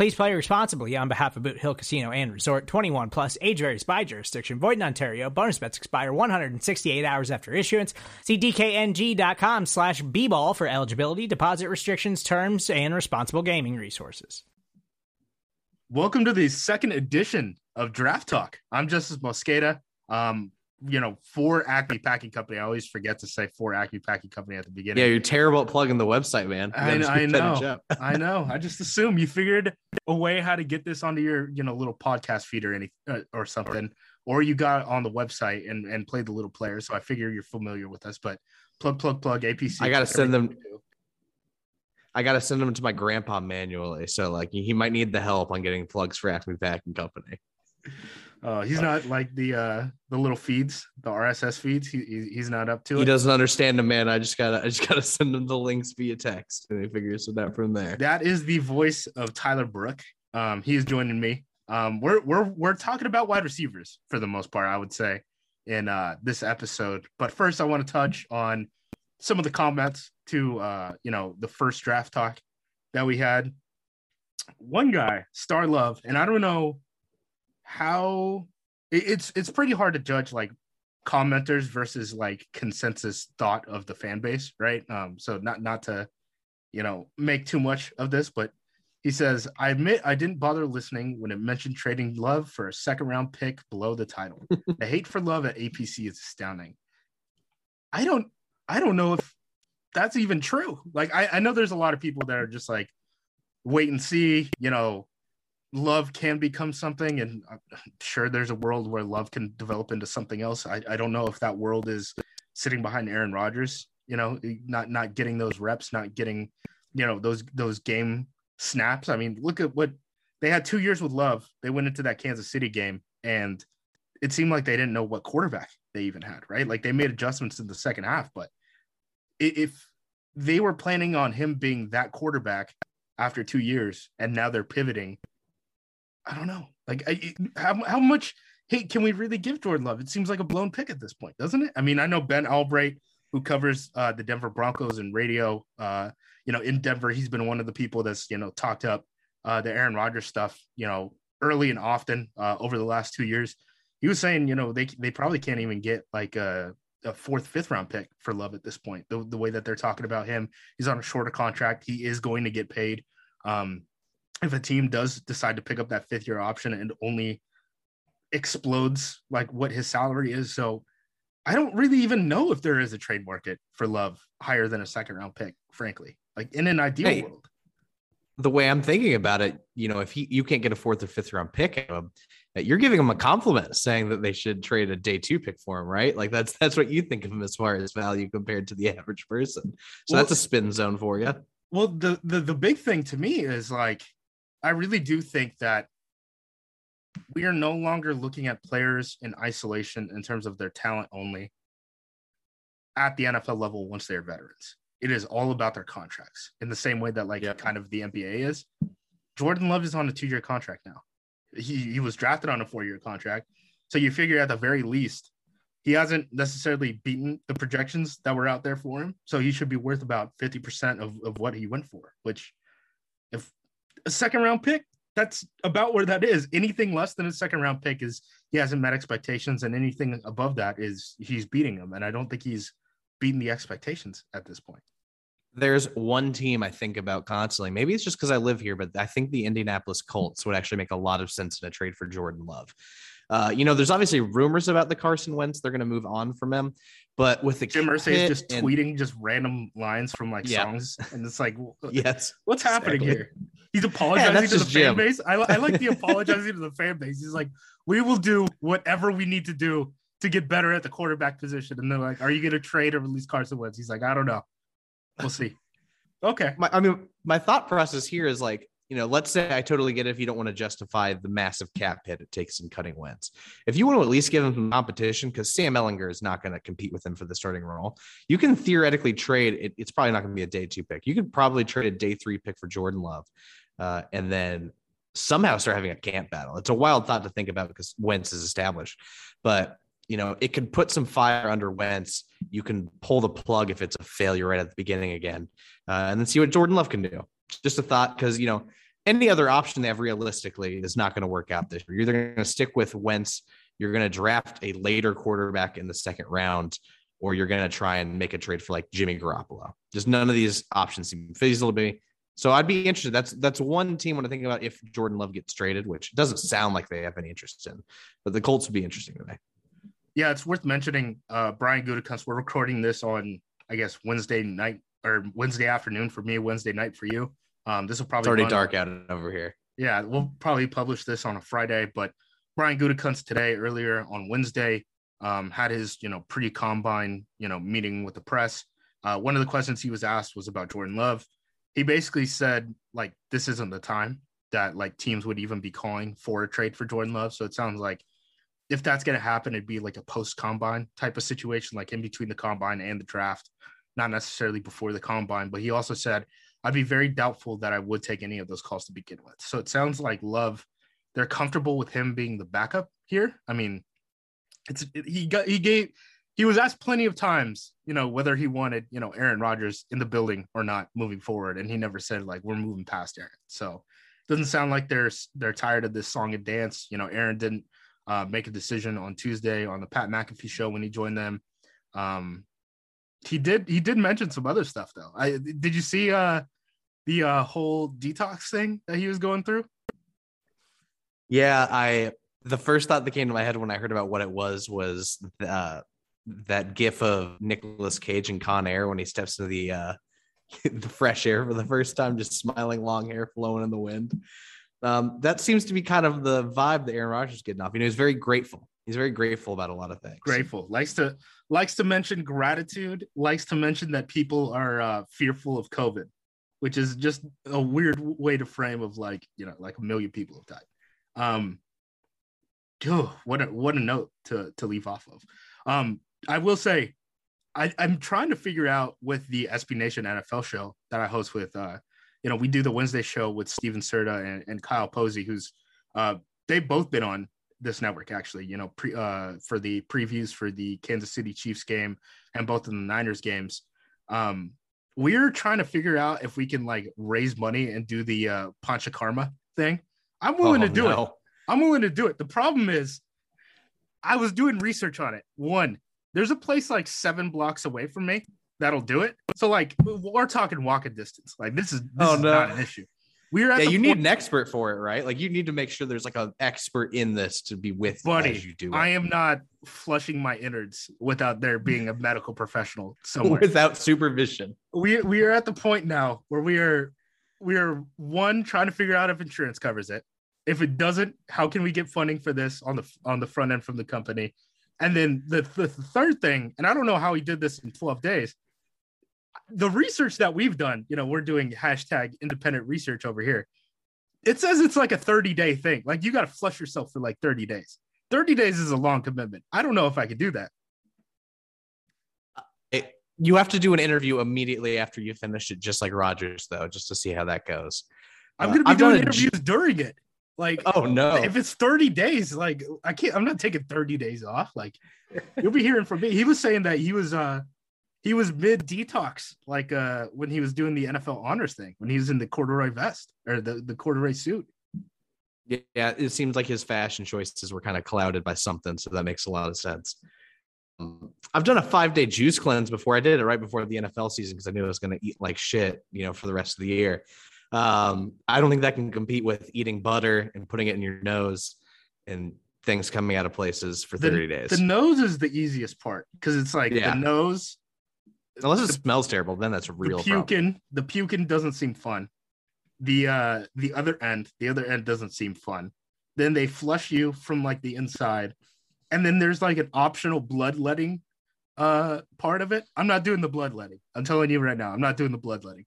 Please play responsibly on behalf of Boot Hill Casino and Resort 21 plus age varies by jurisdiction. Void in Ontario. Bonus bets expire 168 hours after issuance. See DKNG.com slash B ball for eligibility, deposit restrictions, terms, and responsible gaming resources. Welcome to the second edition of Draft Talk. I'm Justis Mosqueda. Um, you know, for Acme Packing Company. I always forget to say for Acme Packing Company at the beginning. Yeah, you're terrible at plugging the website, man. I, I know. I know. I just assume you figured a way how to get this onto your, you know, little podcast feed or any uh, or something, or you got on the website and and played the little player. So I figure you're familiar with us. But plug, plug, plug. APC. I gotta send them. I gotta send them to my grandpa manually. So like he might need the help on getting plugs for Acme Packing Company. Uh, he's not like the uh the little feeds, the RSS feeds. He, he he's not up to it. He doesn't understand them, man. I just gotta I just gotta send him the links via text, and he figures it out from there. That is the voice of Tyler Brooke. Um, he is joining me. Um, we're we're we're talking about wide receivers for the most part, I would say, in uh this episode. But first, I want to touch on some of the comments to uh you know the first draft talk that we had. One guy, Star Love, and I don't know how it's it's pretty hard to judge like commenters versus like consensus thought of the fan base, right? Um, so not not to you know make too much of this, but he says, I admit I didn't bother listening when it mentioned trading love for a second round pick below the title. the hate for love at APC is astounding. I don't I don't know if that's even true. Like I, I know there's a lot of people that are just like wait and see, you know, love can become something and i'm sure there's a world where love can develop into something else. I, I don't know if that world is sitting behind aaron rodgers you know not not getting those reps not getting you know those those game snaps. I mean look at what they had two years with love. They went into that kansas city game and it seemed like they didn't know what quarterback they even had right? Like they made adjustments in the second half but if they were planning on him being that quarterback after two years and now they're pivoting I don't know. Like, I, how how much hate can we really give Jordan Love? It seems like a blown pick at this point, doesn't it? I mean, I know Ben Albright, who covers uh, the Denver Broncos and radio, uh, you know, in Denver, he's been one of the people that's you know talked up uh, the Aaron Rodgers stuff, you know, early and often uh, over the last two years. He was saying, you know, they they probably can't even get like a, a fourth, fifth round pick for Love at this point. The, the way that they're talking about him, he's on a shorter contract. He is going to get paid. Um, if a team does decide to pick up that fifth year option and only explodes like what his salary is. So I don't really even know if there is a trade market for love higher than a second round pick, frankly. Like in an ideal hey, world. The way I'm thinking about it, you know, if he you can't get a fourth or fifth round pick, you're giving him a compliment saying that they should trade a day two pick for him, right? Like that's that's what you think of him as far as value compared to the average person. So well, that's a spin zone for you. Well, the, the the big thing to me is like I really do think that we are no longer looking at players in isolation in terms of their talent only at the NFL level once they're veterans. It is all about their contracts in the same way that, like, yeah. kind of the NBA is. Jordan Love is on a two year contract now. He, he was drafted on a four year contract. So you figure at the very least, he hasn't necessarily beaten the projections that were out there for him. So he should be worth about 50% of, of what he went for, which if a second round pick. That's about where that is. Anything less than a second round pick is he hasn't met expectations, and anything above that is he's beating them. And I don't think he's beating the expectations at this point. There's one team I think about constantly. Maybe it's just because I live here, but I think the Indianapolis Colts would actually make a lot of sense in a trade for Jordan Love. Uh, you know, there's obviously rumors about the Carson Wentz. They're going to move on from him, But with the Jim Irsay is just and, tweeting just random lines from like Yeah. songs, and it's like, yes, what's happening exactly. here? He's apologizing that's to the just fan base. I, I like the apologizing to the fan base. He's like, we will do whatever we need to do to get better at the quarterback position. And they're like, are you going to trade or release Carson Wentz? He's like, I don't know. We'll see. Okay. my, I mean, my thought process here is like, you know, let's say I totally get it if you don't want to justify the massive cap hit it takes in cutting Wentz. If you want to at least give him some competition, because Sam Ehlinger is not going to compete with him for the starting role, you can theoretically trade. It, it's probably not going to be a day two pick. You could probably trade a day three pick for Jordan Love, uh, and then somehow start having a camp battle. It's a wild thought to think about because Wentz is established, but you know, it could put some fire under Wentz. You can pull the plug if it's a failure right at the beginning again, uh, and then see what Jordan Love can do. Just a thought, because you know, any other option they have realistically is not going to work out this year. You're either going to stick with Wentz, you're going to draft a later quarterback in the second round, or you're going to try and make a trade for like Jimmy Garoppolo. Just none of these options seem feasible to me. So I'd be interested. That's that's one team when I think about if Jordan Love gets traded, which doesn't sound like they have any interest in, but the Colts would be interesting to me. Yeah, it's worth mentioning. Uh, Brian Gutekunst. We're recording this on, I guess, Wednesday night or Wednesday afternoon for me, Wednesday night for you. Um, this will probably It's already run- dark out over here. Yeah, we'll probably publish this on a Friday, but Brian Gutekunst today, earlier on Wednesday, um, had his you know pre-combine you know meeting with the press. Uh, one of the questions he was asked was about Jordan Love. He basically said like this isn't the time that like teams would even be calling for a trade for Jordan Love. So it sounds like if that's going to happen, it'd be like a post-combine type of situation, like in between the combine and the draft, not necessarily before the combine. But he also said I'd be very doubtful that I would take any of those calls to begin with. So it sounds like Love, they're comfortable with him being the backup here. I mean, it's he got he gave he was asked plenty of times, you know, whether he wanted, you know, Aaron Rodgers in the building or not moving forward, and he never said like we're moving past Aaron. So it doesn't sound like they're they're tired of this song and dance. You know, Aaron didn't uh, make a decision on Tuesday on the Pat McAfee show when he joined them. Um, he did he did mention some other stuff though. I did you see uh the uh whole detox thing that he was going through? Yeah, I the first thought that came to my head when I heard about what it was was uh, that gif of Nicolas Cage and Con Air when he steps into the uh, the fresh air for the first time, just smiling, long hair flowing in the wind. Um, that seems to be kind of the vibe that Aaron Rodgers is getting off. You know, he's very grateful. He's very grateful about a lot of things. Grateful. Likes to likes to mention gratitude, likes to mention that people are uh fearful of COVID, which is just a weird way to frame of like, you know, like a million people have died. Um oh, what a what a note to to leave off of. Um, I will say I, I'm trying to figure out with the SB Nation NFL show that I host with uh, you know, we do the Wednesday show with Steven Serta and, and Kyle Posey, who's uh they've both been on this network actually, you know, pre uh for the previews for the Kansas City Chiefs game and both of the Niners games. Um we're trying to figure out if we can like raise money and do the uh Pancha Karma thing. I'm willing Oh, to do it. I'm willing to do it. The problem is, I was doing research on it. One, there's a place like seven blocks away from me that'll do it. So like we're talking walking distance. Like this is this Oh, is no. not an issue. We're Yeah, you need an expert for it, right? Like you need to make sure there's like an expert in this to be with buddy. as you do it I am not flushing my innards without there being a medical professional somewhere. without supervision. we we are at the point now where we are we are one trying to figure out if insurance covers it. If it doesn't, how can we get funding for this on the on the front end from the company? And then the, the third thing, and I don't know how he did this in 12 days. The research that we've done, you know, we're doing hashtag independent research over here. It says it's like a 30 day thing. Like you got to flush yourself for like 30 days. 30 days is a long commitment. I don't know if I could do that. It- you have to do an interview immediately after you finish it, just like Rodgers, though, just to see how that goes. I'm Uh, going to be doing interviews during it. Like, Oh no! if it's 30 days, like I can't, I'm not taking 30 days off. Like you'll be hearing from me. He was saying that he was uh he was mid detox, like uh when he was doing the NFL honors thing, when he was in the corduroy vest or the, the corduroy suit. yeah, it seems like his fashion choices were kind of clouded by something, so that makes a lot of sense. Um, I've done a five day juice cleanse before. I did it right before the NFL season because I knew I was going to eat like shit, you know, for the rest of the year. Um, I don't think that can compete with eating butter and putting it in your nose and things coming out of places for The- 30 days. The nose is the easiest part because it's like Yeah. the nose, Unless it the- smells terrible, then that's a real the problem. puking. The puking doesn't seem fun. The uh the other end, the other end doesn't seem fun. Then they flush you from like the inside, and then there's like an optional bloodletting uh part of it. I'm not doing the bloodletting. I'm telling you right now, I'm not doing the bloodletting.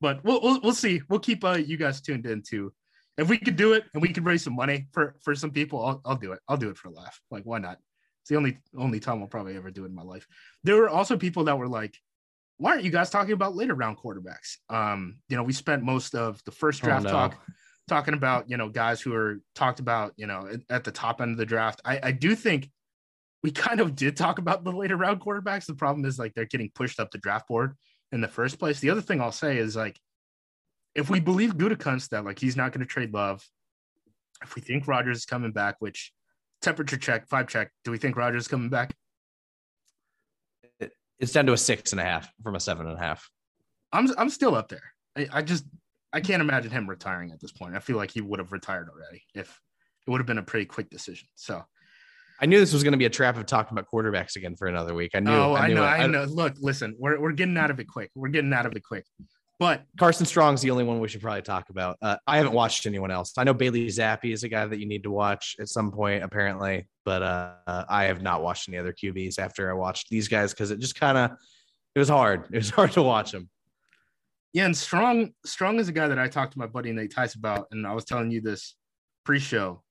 But we'll we'll, we'll see. We'll keep uh you guys tuned in too. If we could do it and we could raise some money for for some people, I'll, I'll do it. I'll do it for a laugh. Like why not? It's the only only time I'll probably ever do it in my life. There were also people that were like, "Why aren't you guys talking about later round quarterbacks?" Um, you know, we spent most of the first Oh, draft no. talk talking about you know guys who are talked about you know at, at the top end of the draft. I I do think we kind of did talk about the later round quarterbacks. The problem is like they're getting pushed up the draft board in the first place. The other thing I'll say is like, if we believe Gutekunst that like he's not going to trade Love, if we think Rodgers is coming back, which temperature check, five check, do we think Rodgers coming back? It's down to a six and a half from a seven and a half. I'm I'm still up there. I, I just I can't imagine him retiring at this point. I feel like he would have retired already if it would have been a pretty quick decision. So I knew this was going to be a trap of talking about quarterbacks again for another week. I knew. oh, I, knew know, it. I know. Look, listen, we're we're getting out of it quick. We're getting out of it quick. But Carson Strong's the only one we should probably talk about. Uh, I haven't watched anyone else. I know Bailey Zappe is a guy that you need to watch at some point, apparently, but uh, I have not watched any other QBs after I watched these guys because it just kind of it was hard. It was hard to watch them. yeah, and Strong Strong is a guy that I talked to my buddy Nate Tice about, and I was telling you this pre-show.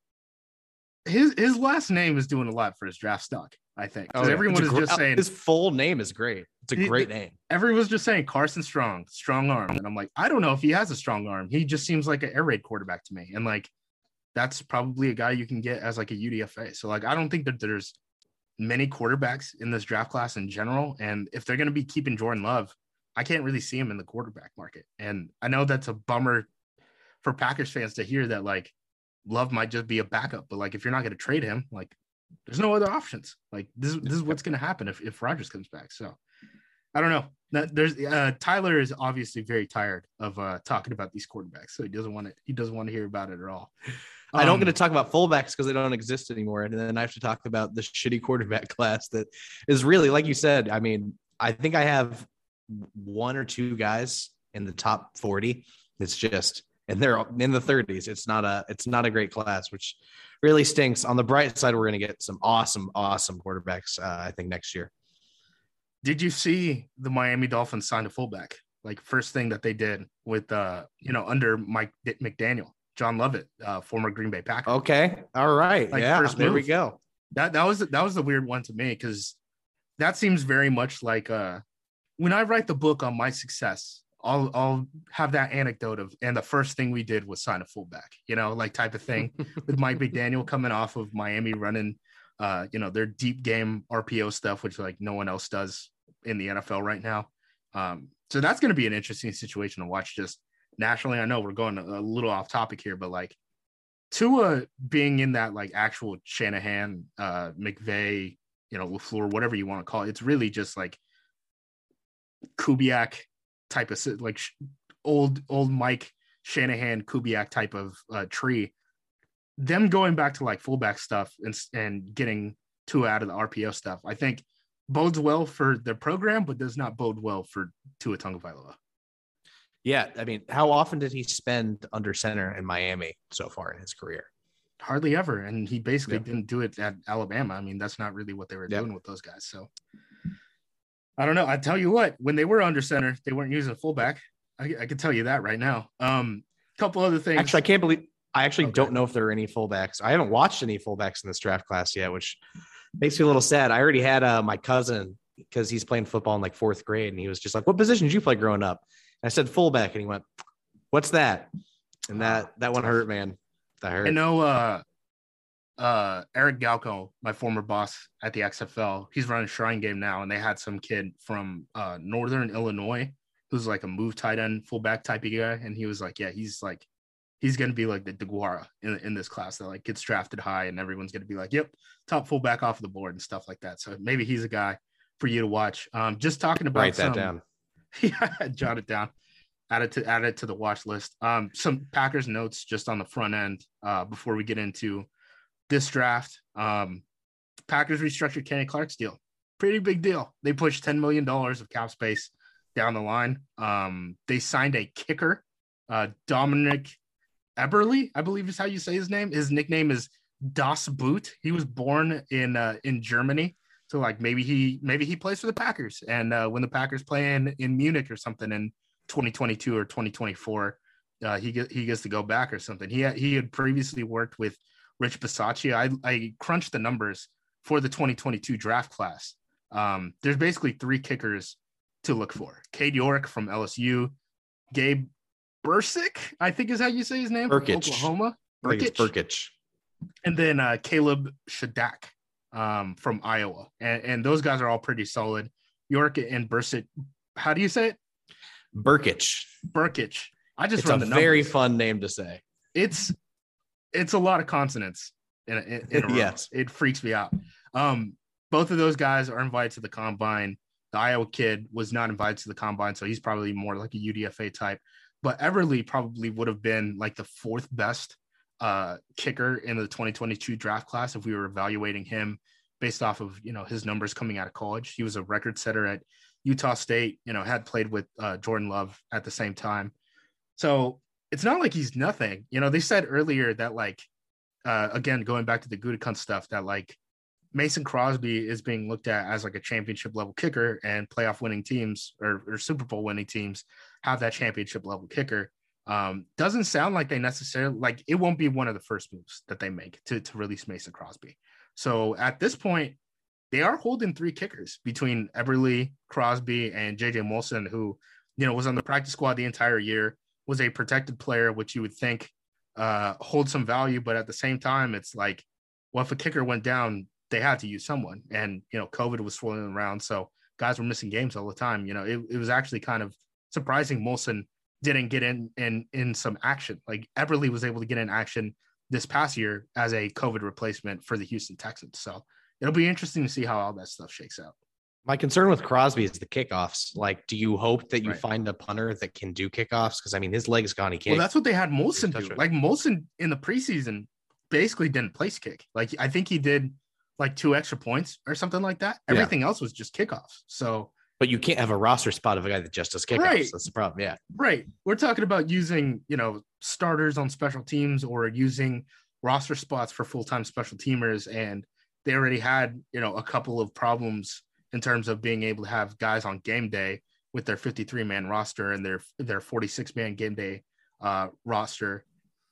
His his last name is doing a lot for his draft stock. I think Oh, yeah. everyone is gr- just oh, saying his full name is great. It's a He- great name. everyone's just saying Carson Strong, strong arm. And I'm like, I don't know if he has a strong arm. He just seems like an air raid quarterback to me. And like, that's probably a guy you can get as like a UDFA. So like, I don't think that there's many quarterbacks in this draft class in general. And if they're going to be keeping Jordan Love, I can't really see him in the quarterback market. And I know that's a bummer for Packers fans to hear that like Love might just be a backup, but like if you're not going to trade him, like there's no other options. Like this, this is what's going to happen if if Rodgers comes back. So I don't know. That there's uh, Tyler is obviously very tired of uh, talking about these quarterbacks, so he doesn't want to. He doesn't want to hear about it at all. I don't Um, get to talk about fullbacks because they don't exist anymore. And then I have to talk about the shitty quarterback class that is really, like you said, I mean, I think I have one or two guys in the top 40. It's just, and they're in the 30s. It's not a, it's not a great class, which really stinks. On the bright side, we're going to get some awesome, awesome quarterbacks, uh, I think next year. Did you see the Miami Dolphins sign a fullback? Like first thing that they did with uh, you know, under Mike McDaniel, John Lovett, uh, former Green Bay Packer. Okay. All right. Like, yeah. first There we go. that that was that was the weird one to me because that seems very much like uh when I write the book on my success, I'll I'll have that anecdote of and the first thing we did was sign a fullback, you know, like type of thing with Mike McDaniel coming off of Miami running uh, you know, their deep game RPO stuff, which like no one else does in the NFL right now. Um, so that's gonna be an interesting situation to watch just nationally. I know we're going a little off topic here, but like Tua being in that like actual Shanahan, uh, McVay, you know, LaFleur, whatever you want to call it, it's really just like Kubiak type of like old old Mike Shanahan Kubiak type of uh, tree. Them going back to like fullback stuff and and getting Tua out of the RPO stuff, I think bodes well for their program, but does not bode well for Tua Tagovailoa. Yeah. I mean, how often did he spend under center in Miami so far in his career? hardly ever and he basically Yeah. didn't do it at alabama i mean that's not really what they were Yeah. doing with those guys so i don't know i tell you what when they were under center they weren't using a fullback i, I can tell you that right now um a couple other things Actually, I can't believe I actually Okay. don't know if there are any fullbacks. I haven't watched any fullbacks in this draft class yet, which makes me a little sad. I already had uh, my cousin because he's playing football in like fourth grade, and he was just like, "What position did you play growing up?" And I said fullback, and he went, "What's that?" And that that one hurt, man. That hurt. i know uh uh eric galko my former boss at the xfl he's running shrine game now and they had some kid from uh northern illinois who's like a move tight end fullback type of guy and he was like yeah he's like he's to be like the DeGuara in, in this class that like gets drafted high and everyone's to be like, yep, top fullback off the board and stuff like that. So maybe he's a guy for you to watch. Um, just talking about Write that some- down. yeah, jot it down. Add it to add it to the watch list. Um, some Packers notes just on the front end uh, before we get into this draft. Um, Packers restructured Kenny Clark's deal. Pretty big deal. They pushed $10 million of cap space down the line. Um, they signed a kicker, uh, Dominik Eberle, I believe is how you say his name. His nickname is Das Boot. He was born in uh, in Germany. So like maybe he maybe he plays for the Packers, and uh, when the Packers play in, in Munich or something in 2022 or 2024, uh, he get, he gets to go back or something. He had, he had previously worked with Rich Bisaccia. I I crunched the numbers for the 2022 draft class. Um, there's basically three kickers to look for: Cade York from LSU, Gabe Bursick, I think is how you say his name, Brkic. Oklahoma. It's Brkic. and then uh, Caleb Shudak um, from Iowa, and, and those guys are all pretty solid. York and Bursick, how do you say it? Burkic. Burkic. I just It's run a the very fun name to say. It's it's a lot of consonants in a, in, a. Yes. It freaks me out. Um, both of those guys are invited to the combine. The Iowa kid was not invited to the combine, so he's probably more like a UDFA type. But Eberle probably would have been like the fourth best uh, kicker in the 2022 draft class if we were evaluating him based off of you know his numbers coming out of college. He was a record setter at Utah State. You know, had played with uh, Jordan Love at the same time. So it's not like he's nothing. You know, they said earlier that like uh, again going back to the Gutekunst stuff that like Mason Crosby is being looked at as like a championship level kicker, and playoff winning teams or, or Super Bowl winning teams have that championship level kicker. Um, doesn't sound like they necessarily like it won't be one of the first moves that they make to, to release Mason Crosby. So at this point, they are holding three kickers between Eberle, Crosby, and JJ Molson, who you know was on the practice squad the entire year, was a protected player, which you would think uh, holds some value, but at the same time, it's like, well, if a kicker went down, they had to use someone, and you know, COVID was swirling around, so guys were missing games all the time. You know, it, it was actually kind of surprising Molson didn't get in in in some action. Like Eberle was able to get in action this past year as a COVID replacement for the Houston Texans. So it'll be interesting to see how all that stuff shakes out. My concern with Crosby is the kickoffs. Like, do you hope that you Right. find a punter that can do kickoffs? Because I mean, his leg's gone. He can't. Well, that's what they had Molson do. it. Like Molson in the preseason basically didn't place kick. Like I think he did like two extra points or something like that. Yeah. Everything else was just kickoffs. So but you can't have a roster spot of a guy that just does kickoffs. Right. That's the problem. Yeah. Right. We're talking about using, you know, starters on special teams or using roster spots for full-time special teamers. And they already had, you know, a couple of problems in terms of being able to have guys on game day with their 53 man roster and their their 46 man game day uh roster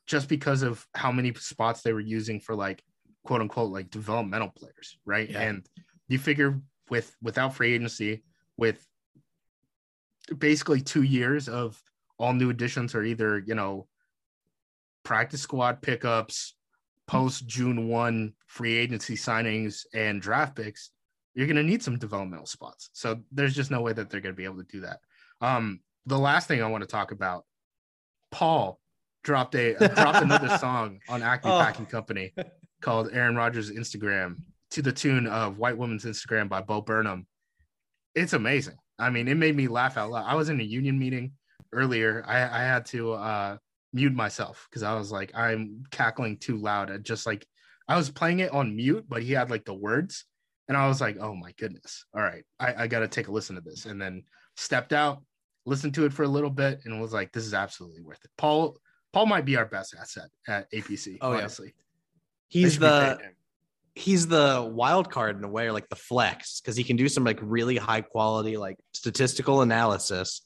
just because of how many spots they were using for like quote unquote like developmental players, right? Yeah. And you figure with without free agency, with basically two years of all new additions are either you know practice squad pickups post june 1 free agency signings and draft picks you're going to need some developmental spots so there's just no way that they're going to be able to do that um the last thing i want to talk about paul dropped a dropped another song on acme Oh. packing company called aaron rodgers instagram to the tune of white woman's instagram by bo burnham it's amazing I mean, it made me laugh out loud. I was in a union meeting earlier. I, I had to uh, mute myself because I was like, I'm cackling too loud. I just like, I was playing it on mute, but he had like the words. And I was like, oh my goodness. All right. I, I got to take a listen to this. And then stepped out, listened to it for a little bit, and was like, this is absolutely worth it. Paul, Paul might be our best asset at APC, Oh, yeah. honestly. They He's the he's the wild card in a way, or like the flex, because he can do some like really high quality, like statistical analysis,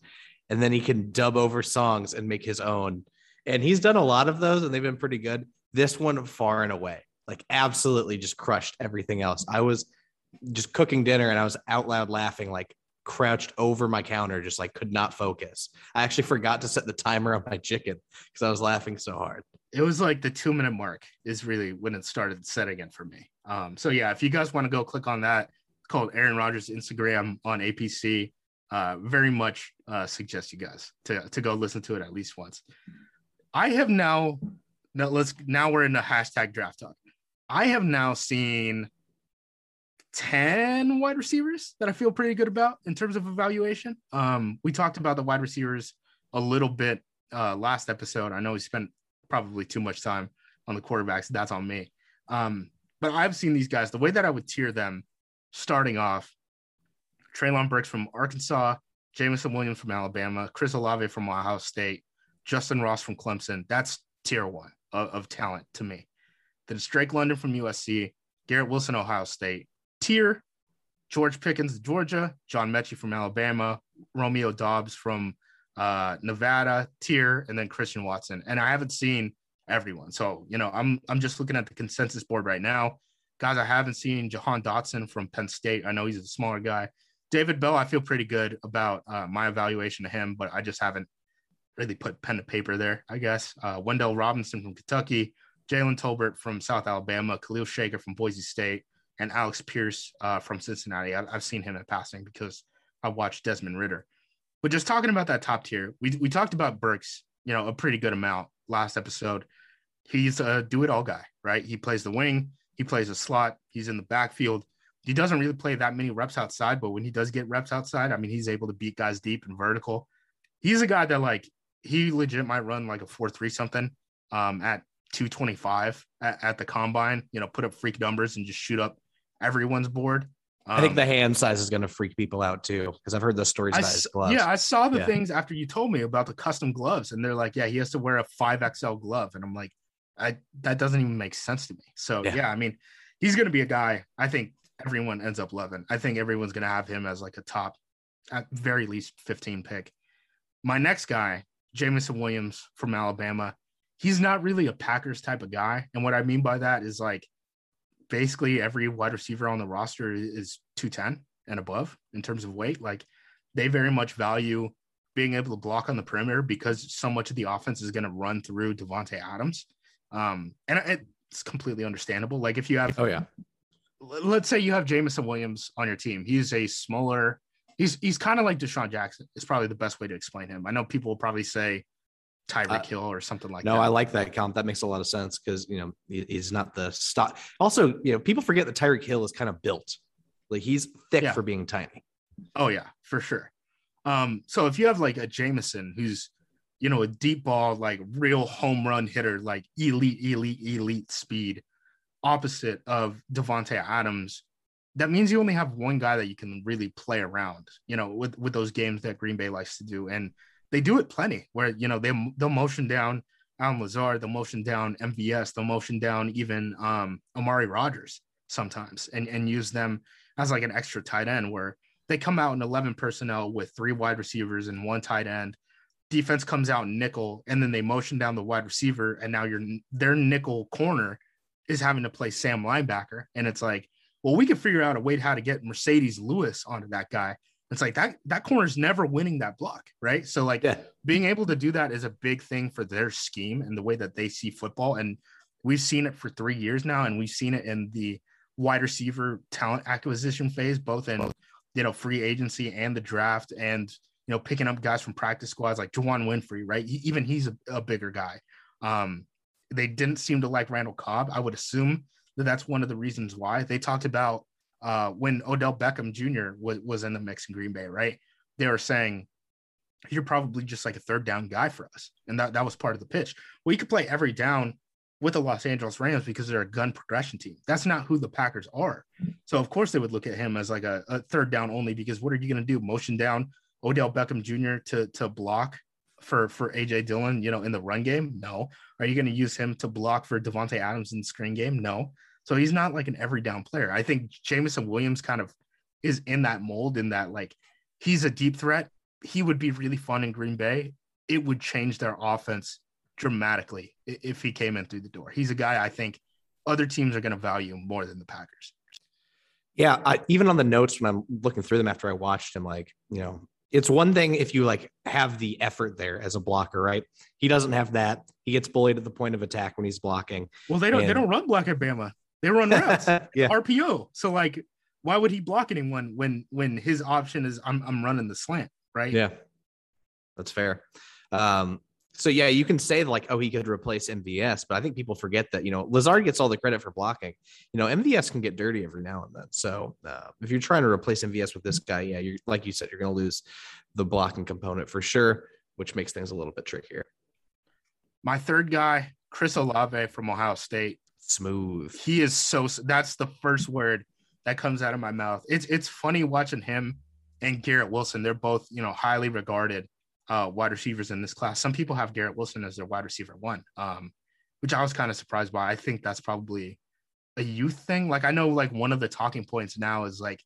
and then he can dub over songs and make his own. And he's done a lot of those, and they've been pretty good. This one, far and away, like absolutely just crushed everything else. I was just cooking dinner and I was out loud laughing, like crouched over my counter, just like could not focus. I actually forgot to set the timer on my chicken because I was laughing so hard. it was like the two minute mark is really when it started setting in for me. Um, so yeah, if you guys want to go click on that, it's called Aaron Rodgers Instagram on APC. Uh, very much uh, suggest you guys to to go listen to it at least once. I have now now let's now we're in the hashtag draft talk. I have now seen 10 wide receivers that I feel pretty good about in terms of evaluation. Um, we talked about the wide receivers a little bit uh, last episode. I know we spent probably too much time on the quarterbacks. That's on me. Um, but I've seen these guys. The way that I would tier them, starting off, Treylon Burks from Arkansas, Jameson Williams from Alabama, Chris Olave from Ohio State, Justyn Ross from Clemson. That's tier one of, of talent to me. Then Drake London from USC, Garrett Wilson, Ohio State. Tier George Pickens, Georgia, John Metchie from Alabama, Romeo Doubs from uh, Nevada, Tier, and then Christian Watson. And I haven't seen everyone. So, you know, I'm I'm just looking at the consensus board right now. Guys, I haven't seen Jahan Dotson from Penn State. I know he's a smaller guy. David Bell, I feel pretty good about uh, my evaluation of him, but I just haven't really put pen to paper there, I guess. Uh, Wan'Dale Robinson from Kentucky, Jalen Tolbert from South Alabama, Khalil Shakir from Boise State, and Alec Pierce uh, from Cincinnati. I, have seen him in passing because I watched Desmond Ridder. But just talking about that top tier, we, we talked about Burks, you know, a pretty good amount last episode. He's a do it all guy, right? He plays the wing, he plays a slot, he's in the backfield. He doesn't really play that many reps outside, but when he does get reps outside, I mean, he's able to beat guys deep and vertical. He's a guy that, like, he legit might run like a 4 3 something um, at 225 at, at the combine, you know, put up freak numbers and just shoot up everyone's bored. Um, I think the um, hand size is going to freak people out too because I've heard the stories about his gloves. Yeah, I saw the yeah. things after you told me about the custom gloves, and they're like, yeah, he has to wear a five XL glove, and I'm like, I that doesn't even make sense to me. So yeah, yeah I mean, he's going to be a guy. I think everyone ends up loving. I think everyone's going to have him as like a top, at very least 15 pick. My next guy, Jameson Williams from Alabama. He's not really a Packers type of guy, and what I mean by that is like basically every wide receiver on the roster is 210 and above in terms of weight. Like they very much value being able to block on the perimeter because so much of the offense is going to run through Davante Adams. Um, and it's completely understandable. Like if you have, oh yeah, let's say you have Jameson Williams on your team. He's a smaller. He's he's kind of like DeSean Jackson. Is probably the best way to explain him. I know people will probably say Tyreek uh, Hill or something like no, that. No, I like that count. That makes a lot of sense because you know he, he's not the stock. Also, you know, people forget that Tyreek Hill is kind of built. Like he's thick yeah. for being tiny. Oh yeah, for sure. Um, so if you have like a Jameson who's you know a deep ball, like real home run hitter, like elite, elite, elite speed, opposite of Davante Adams, that means you only have one guy that you can really play around. You know, with with those games that Green Bay likes to do, and they do it plenty where you know they they'll motion down Allen Lazard, they'll motion down MVS, they'll motion down even um, Amari Rodgers sometimes, and and use them as like an extra tight end where they come out in 11 personnel with three wide receivers and one tight end. Defense comes out nickel, and then they motion down the wide receiver, and now your their nickel corner is having to play Sam linebacker, and it's like, well, we can figure out a way how to get Marcedes Lewis onto that guy it's like that that corner's never winning that block, right? So like yeah. being able to do that is a big thing for their scheme and the way that they see football. And we've seen it for three years now, and we've seen it in the wide receiver talent acquisition phase, both in you know free agency and the draft, and you know picking up guys from practice squads like Juwann Winfree, right? He, even he's a, a bigger guy. Um, they didn't seem to like Randall Cobb. I would assume that that's one of the reasons why they talked about uh, when Odell Beckham Jr. was, was in the mix in Green Bay, right? They were saying, you're probably just like a third down guy for us. And that, that was part of the pitch. Well, you could play every down with the Los Angeles Rams because they're a gun progression team. That's not who the Packers are. So, of course, they would look at him as like a, a third down only because what are you going to do? Motion down Odell Beckham Jr. to, to block for, for AJ Dillon, you know, in the run game? No. Are you going to use him to block for Davante Adams in the screen game? No. So he's not like an every down player. I think Jameson Williams kind of is in that mold in that like he's a deep threat. He would be really fun in Green Bay. It would change their offense dramatically if he came in through the door. He's a guy I think other teams are going to value more than the Packers. Yeah, I, even on the notes when I'm looking through them after I watched him, like you know, it's one thing if you like have the effort there as a blocker, right? He doesn't have that. He gets bullied at the point of attack when he's blocking. Well, they don't. And, they don't run block at Bama. They run routes, yeah. RPO. So like, why would he block anyone when when his option is I'm I'm running the slant, right? Yeah, that's fair. Um, so yeah, you can say like, oh, he could replace MVS, but I think people forget that you know Lazard gets all the credit for blocking. You know, MVS can get dirty every now and then. So uh, if you're trying to replace MVS with this guy, yeah, you're like you said, you're going to lose the blocking component for sure, which makes things a little bit trickier. My third guy, Chris Olave from Ohio State Smooth. He is so. That's the first word that comes out of my mouth. It's it's funny watching him and Garrett Wilson. They're both you know highly regarded uh, wide receivers in this class. Some people have Garrett Wilson as their wide receiver one, um, which I was kind of surprised by. I think that's probably a youth thing. Like I know like one of the talking points now is like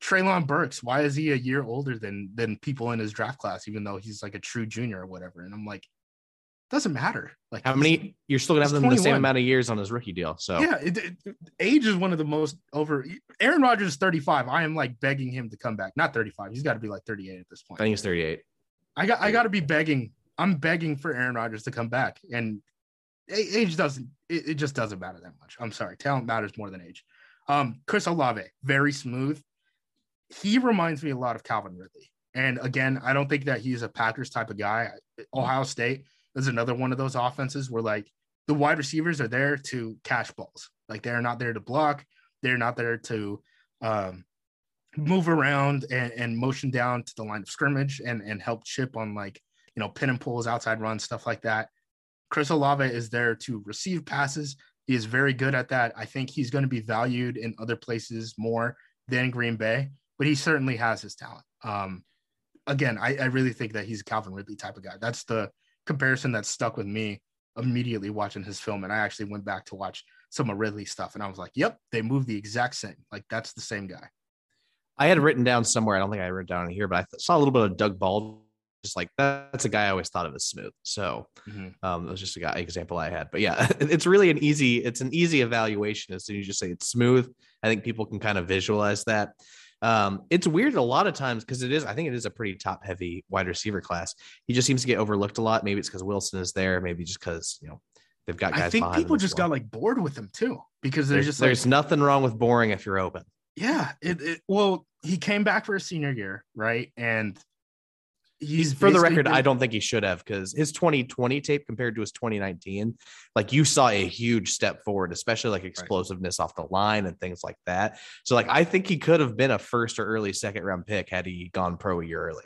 Treylon Burks. Why is he a year older than than people in his draft class, even though he's like a true junior or whatever? And I'm like, doesn't matter. Like how many? You're still gonna have them the same amount of years on his rookie deal. So yeah, it, it, age is one of the most over. Aaron Rodgers is 35. I am like begging him to come back. Not 35. He's got to be like 38 at this point. I think he's 38. I got I got to be begging. I'm begging for Aaron Rodgers to come back, and age doesn't. It, it, just doesn't matter that much. I'm sorry. Talent matters more than age. Um, Chris Olave, very smooth. He reminds me a lot of Calvin Ridley. And again, I don't think that he's a Packers type of guy. Ohio State is another one of those offenses where like the wide receivers are there to catch balls. Like they're not there to block. They're not there to um, move around and, and motion down to the line of scrimmage and, and help chip on like, you know, pin and pulls, outside runs, stuff like that. Chris Olave is there to receive passes. He is very good at that. I think he's going to be valued in other places more than Green Bay, but he certainly has his talent. Um, again, I, I really think that he's a Calvin Ridley type of guy. That's the comparison that stuck with me immediately watching his film. And I actually went back to watch some of Ridley stuff, and I was like, "Yep, they move the exact same. Like that's the same guy." I had written down somewhere. I don't think I wrote down here, but I saw a little bit of Doug Bald. Just like that's a guy I always thought of as smooth. So mm-hmm. um, it was just a guy example I had. But yeah, it's really an easy. It's an easy evaluation as soon as you just say it's smooth. I think people can kind of visualize that. Um, it's weird a lot of times because it is. I think it is a pretty top heavy wide receiver class. He just seems to get overlooked a lot. Maybe it's because Wilson is there. Maybe just because you know they've got guys. I think people just well. got like bored with him too because there's, just like, there's nothing wrong with boring if you're open. Yeah, it, it, well, he came back for a senior year, right? And he's for the record, been, I don't think he should have because his 2020 tape compared to his 2019, like you saw a huge step forward, especially like explosiveness right. off the line and things like that. So, like, I think he could have been a first or early second round pick had he gone pro a year early.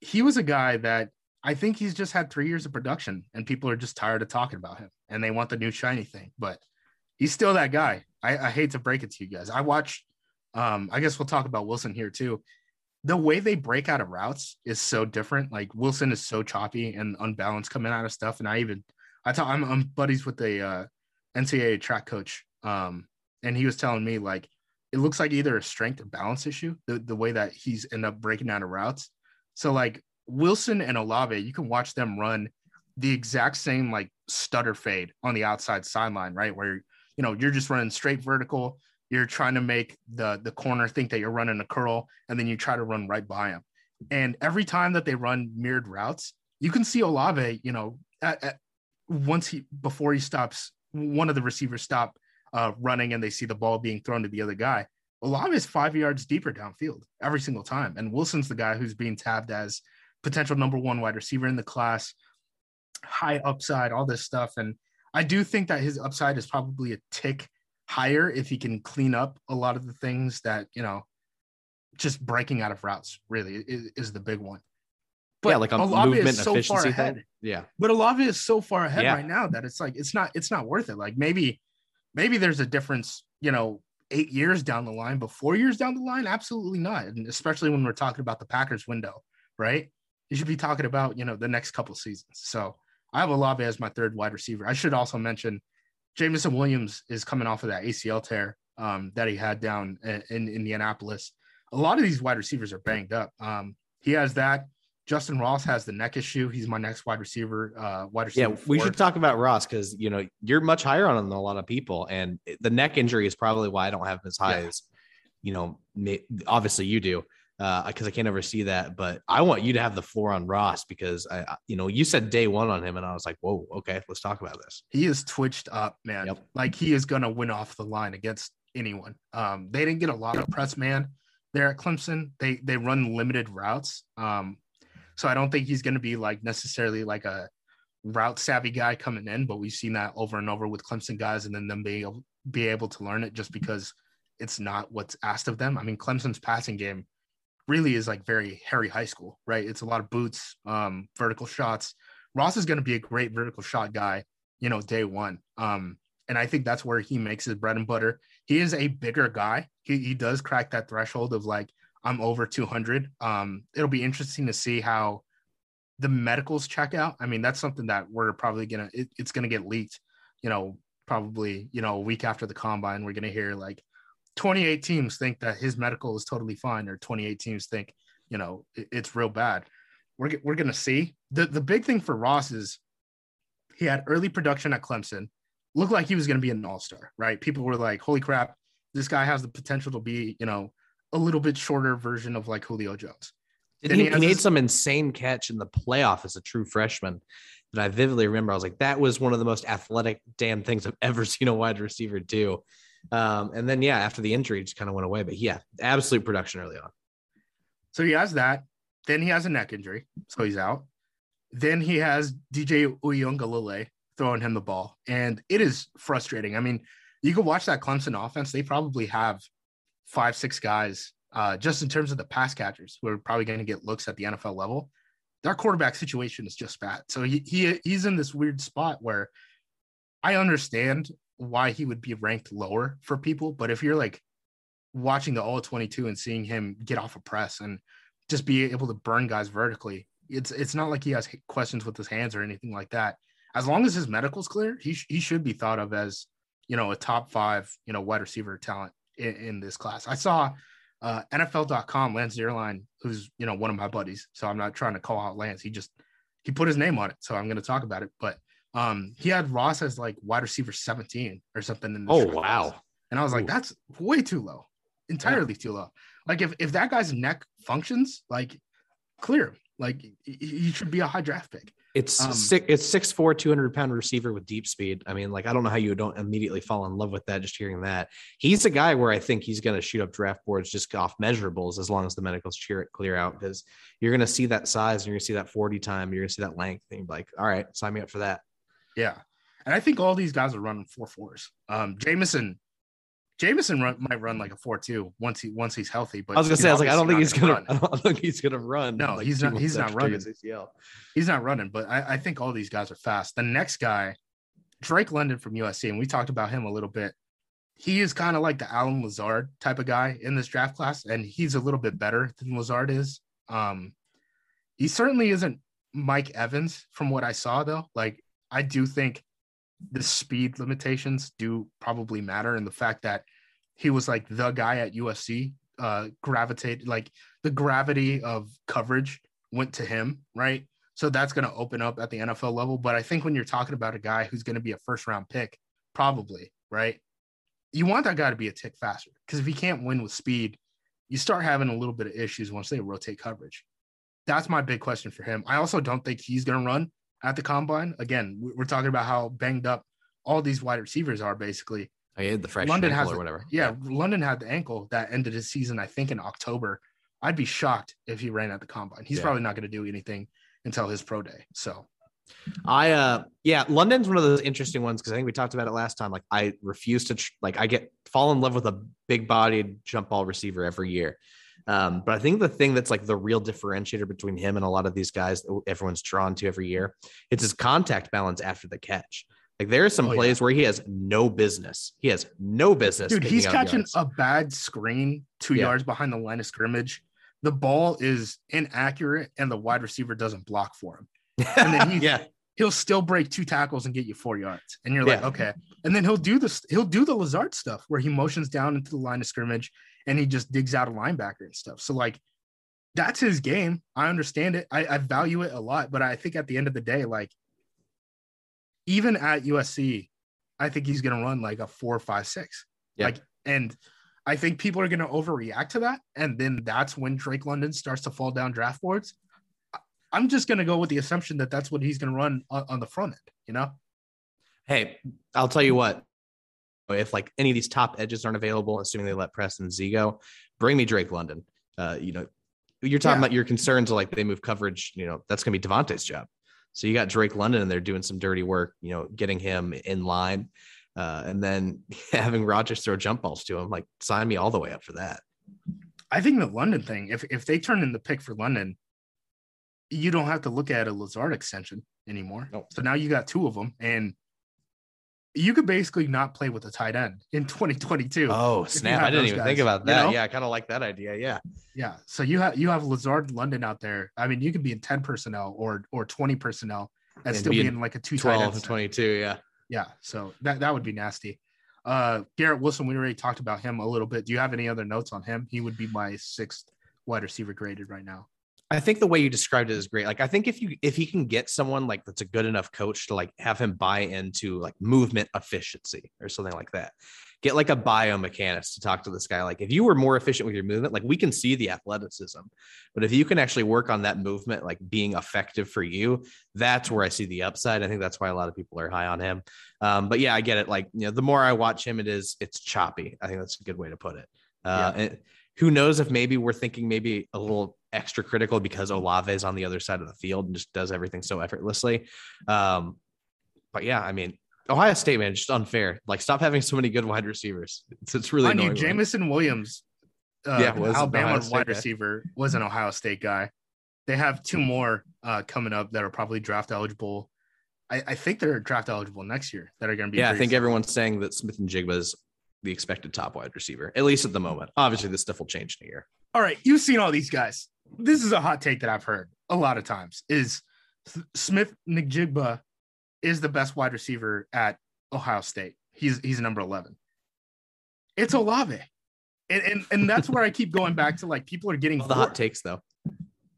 He was a guy that I think he's just had three years of production and people are just tired of talking about him and they want the new shiny thing, but he's still that guy. I, I hate to break it to you guys. I watched, um, I guess we'll talk about Wilson here too the way they break out of routes is so different. Like Wilson is so choppy and unbalanced coming out of stuff. And I even I thought I'm, I'm buddies with the uh, NCAA track coach, um, and he was telling me like it looks like either a strength or balance issue the, the way that he's end up breaking out of routes. So like Wilson and Olave, you can watch them run the exact same like stutter fade on the outside sideline, right? Where you know you're just running straight vertical you're trying to make the the corner think that you're running a curl and then you try to run right by him and every time that they run mirrored routes you can see olave you know at, at, once he before he stops one of the receivers stop uh, running and they see the ball being thrown to the other guy olave is five yards deeper downfield every single time. And wilson's the guy who's being tabbed as potential number one wide receiver in the class high upside all this stuff. And i do think that his upside is probably a tick higher if he can clean up a lot of the things that you know just breaking out of routes really is, is the big one but yeah, like um, a Olave movement is so efficiency far ahead. Thing. Yeah. But Olave is so far ahead yeah. right now that it's like it's not it's not worth it. Like maybe maybe there's a difference, you know, eight years down the line, but four years down the line, absolutely not. And especially when we're talking about the Packers window, right? You should be talking about, you know, the next couple seasons. So I have Olave as my third wide receiver. I should also mention Jameson Williams is coming off of that ACL tear um, that he had down in, in, Indianapolis. A lot of these wide receivers are banged up. Um, he has that. Justyn Ross has the neck issue. He's my next wide receiver. Uh, wide receiver. Yeah, we should talk about Ross because you know you're much higher on him than a lot of people, and the neck injury is probably why I don't have him as high yeah. as you know. Obviously, you do because uh, I can't ever see that. But I want you to have the floor on Ross because I, you know, you said day one on him, and I was like, whoa, okay, let's talk about this. He is twitched up, man. Yep. Like he is gonna win off the line against anyone. Um, they didn't get a lot of press man there at Clemson. They they run limited routes. Um, so I don't think he's gonna be like necessarily like a route savvy guy coming in, but we've seen that over and over with Clemson guys, and then them being able, be able to learn it just because it's not what's asked of them. I mean, Clemson's passing game really is like very Harry High School, right? It's a lot of boots, um, vertical shots. Ross is going to be a great vertical shot guy, you know, day one. Um, and I think that's where he makes his bread and butter. He is a bigger guy. He, he does crack that threshold of like I'm over 200. Um, it'll be interesting to see how the medicals check out. I mean, that's something that we're probably gonna it's gonna get leaked. You know, probably you know a week after the combine, we're gonna hear like 28 teams think that his medical is totally fine, or 28 teams think you know it, it's real bad. We're we're gonna see. the The big thing for Ross is he had early production at Clemson. Looked like he was gonna be an all star, right? People were like, "Holy crap, this guy has the potential to be you know a little bit shorter version of like Julio Jones." He, he he, made his- some insane catch in the playoff as a true freshman that I vividly remember. I was like, that was one of the most athletic damn things I've ever seen a wide receiver do. Um, and then yeah, after the injury, just kind of went away. But yeah, absolute production early on. So he has that. Then he has a neck injury, so he's out. Then he has DJ Uiagalelei throwing him the ball, and it is frustrating. I mean, you can watch that Clemson offense; they probably have five, six guys uh, just in terms of the pass catchers who are probably going to get looks at the NFL level. Their quarterback situation is just bad. So he, he he's in this weird spot where I understand why he would be ranked lower for people, but if you're like watching the all 22 and seeing him get off a press and just be able to burn guys vertically. It's it's not like he has questions with his hands or anything like that. As long as his medical's clear, he sh- he should be thought of as you know a top five you know wide receiver talent in, in this class. I saw uh, NFL.com Lance Zierlein, who's you know one of my buddies, so I'm not trying to call out Lance. He just he put his name on it, so I'm going to talk about it. But um, he had Ross as like wide receiver 17 or something. In this Oh wow. And I was like, Ooh. that's way too low, entirely too low. Like if if that guy's neck functions, like clear, like he- he should be a high draft pick. It's Um, six, it's six four, 200 pound receiver with deep speed. I mean, like, I don't know how you don't immediately fall in love with that just hearing that. He's a guy where I think he's going to shoot up draft boards just off measurables as long as the medicals cheer it clear out because you're going to see that size and you're going to see that 40 time, you're going to see that length. And you're like, all right, sign me up for that. Yeah, and I think all these guys are running four fours. Um, Jameson, Jameson run, might run like a four two once he once he's healthy. But I was going to say, I was like, I don't think he's not to, I don't think he's to run. No, like, he's not- he's not running. he's not running, but I, I think all these guys are fast. The next guy, Drake London from USC, and we talked about him a little bit. He is kind of like the Allen Lazard type of guy in this draft class, and he's a little bit better than Lazard is. Um, he certainly isn't Mike Evans from what I saw, though. Like, I do think the speed limitations do probably matter, and the fact that he was like the guy at USC uh, gravitate like the gravity of coverage went to him, right? So that's going to open up at the NFL level. But I think when you're talking about a guy who's going to be a first round pick, probably, right? You want that guy to be a tick faster because if he can't win with speed, you start having a little bit of issues once they rotate coverage. That's my big question for him. I also don't think he's going to run at the combine. Again, we- we're talking about how banged up all these wide receivers are basically. I had the fresh London has or the- whatever. Yeah, London had the ankle that ended his season, I think, in October. I'd be shocked if he ran at the combine. He's Yeah. probably not going to do anything until his pro day. So I uh yeah, London's one of those interesting ones because I think we talked about it last time. Like I refuse to tr- like I get fall in love with a big bodied jump ball receiver every year. Um, but I think the thing that's like the real differentiator between him and a lot of these guys that everyone's drawn to every year, it's his contact balance after the catch. Like there are some Oh, yeah. plays where he has no business. He has no business. dude, he's catching yards. a bad screen two Yeah. yards behind the line of scrimmage. The ball is inaccurate and the wide receiver doesn't block for him. and then he- yeah, He'll still break two tackles and get you four yards. And you're like, okay. And then he'll do this, he'll do the Lazard stuff where he motions down into the line of scrimmage and he just digs out a linebacker and stuff. So like that's his game. I understand it. I, I value it a lot, but I think at the end of the day, like even at USC, I think he's gonna run like a four, five, six. Yeah. Like, and I think people are gonna overreact to that. And then that's when Drake London starts to fall down draft boards. I'm just gonna go with the assumption that that's what he's gonna run on, on the front end, you know? Hey, I'll tell you what. If like any of these top edges aren't available, assuming they let Preston Z go, bring me Drake London. Uh, you know, you're talking Yeah. about your concerns like they move coverage. You know, that's gonna be Davante's job. So you got Drake London and they're doing some dirty work. You know, getting him in line, uh, and then having Rodgers throw jump balls to him. Like, sign me all the way up for that. I think the London thing, if if they turn in the pick for London, you don't have to look at a Lazard extension anymore. Nope. So now you got two of them, and you could basically not play with a tight end in 2022. Oh snap! I didn't even guys, think about you that. know? Yeah, I kind of like that idea. Yeah, Yeah. So you have you have Lazard London out there. I mean, you could be in 10 personnel or or 20 personnel and, And still be in like a two tight 12 end and set. 22. Yeah. Yeah. So that that would be nasty. Uh Garrett Wilson, we already talked about him a little bit. Do you have any other notes on him? He would be my sixth wide receiver graded right now. I think the way you described it is great. Like I think if you if he can get someone like that's a good enough coach to like have him buy into like movement efficiency or something like that. Get like a biomechanist to talk to this guy. Like if you were more efficient with your movement, like we can see the athleticism, but if you can actually work on that movement, like being effective for you, that's where I see the upside. I think that's why a lot of people are high on him. Um, but yeah, I get it. Like you know, the more I watch him, it is it's choppy. I think that's a good way to put it. Uh, and who knows if maybe we're thinking maybe a little extra critical because Olave is on the other side of the field and just does everything so effortlessly. Um, but yeah, I mean, Ohio State, man, just unfair. Like, stop having so many good wide receivers. It's, it's really I knew annoying. Jameson Williams, uh, Yeah, was Alabama wide guy. receiver, was an Ohio State guy. They have two more uh, coming up that are probably draft eligible. I, I think they're draft eligible next year that are going to be. Yeah, I think everyone's saying that Smith-Njigba is the expected top wide receiver, at least at the moment. Obviously, this stuff will change in a year. All right, you've seen all these guys. This is a hot take that I've heard a lot of times. Is Smith Njigba is the best wide receiver at Ohio State? He's he's number eleven. It's Olave, and and, and that's where I keep going back to. Like people are getting the hot takes, though.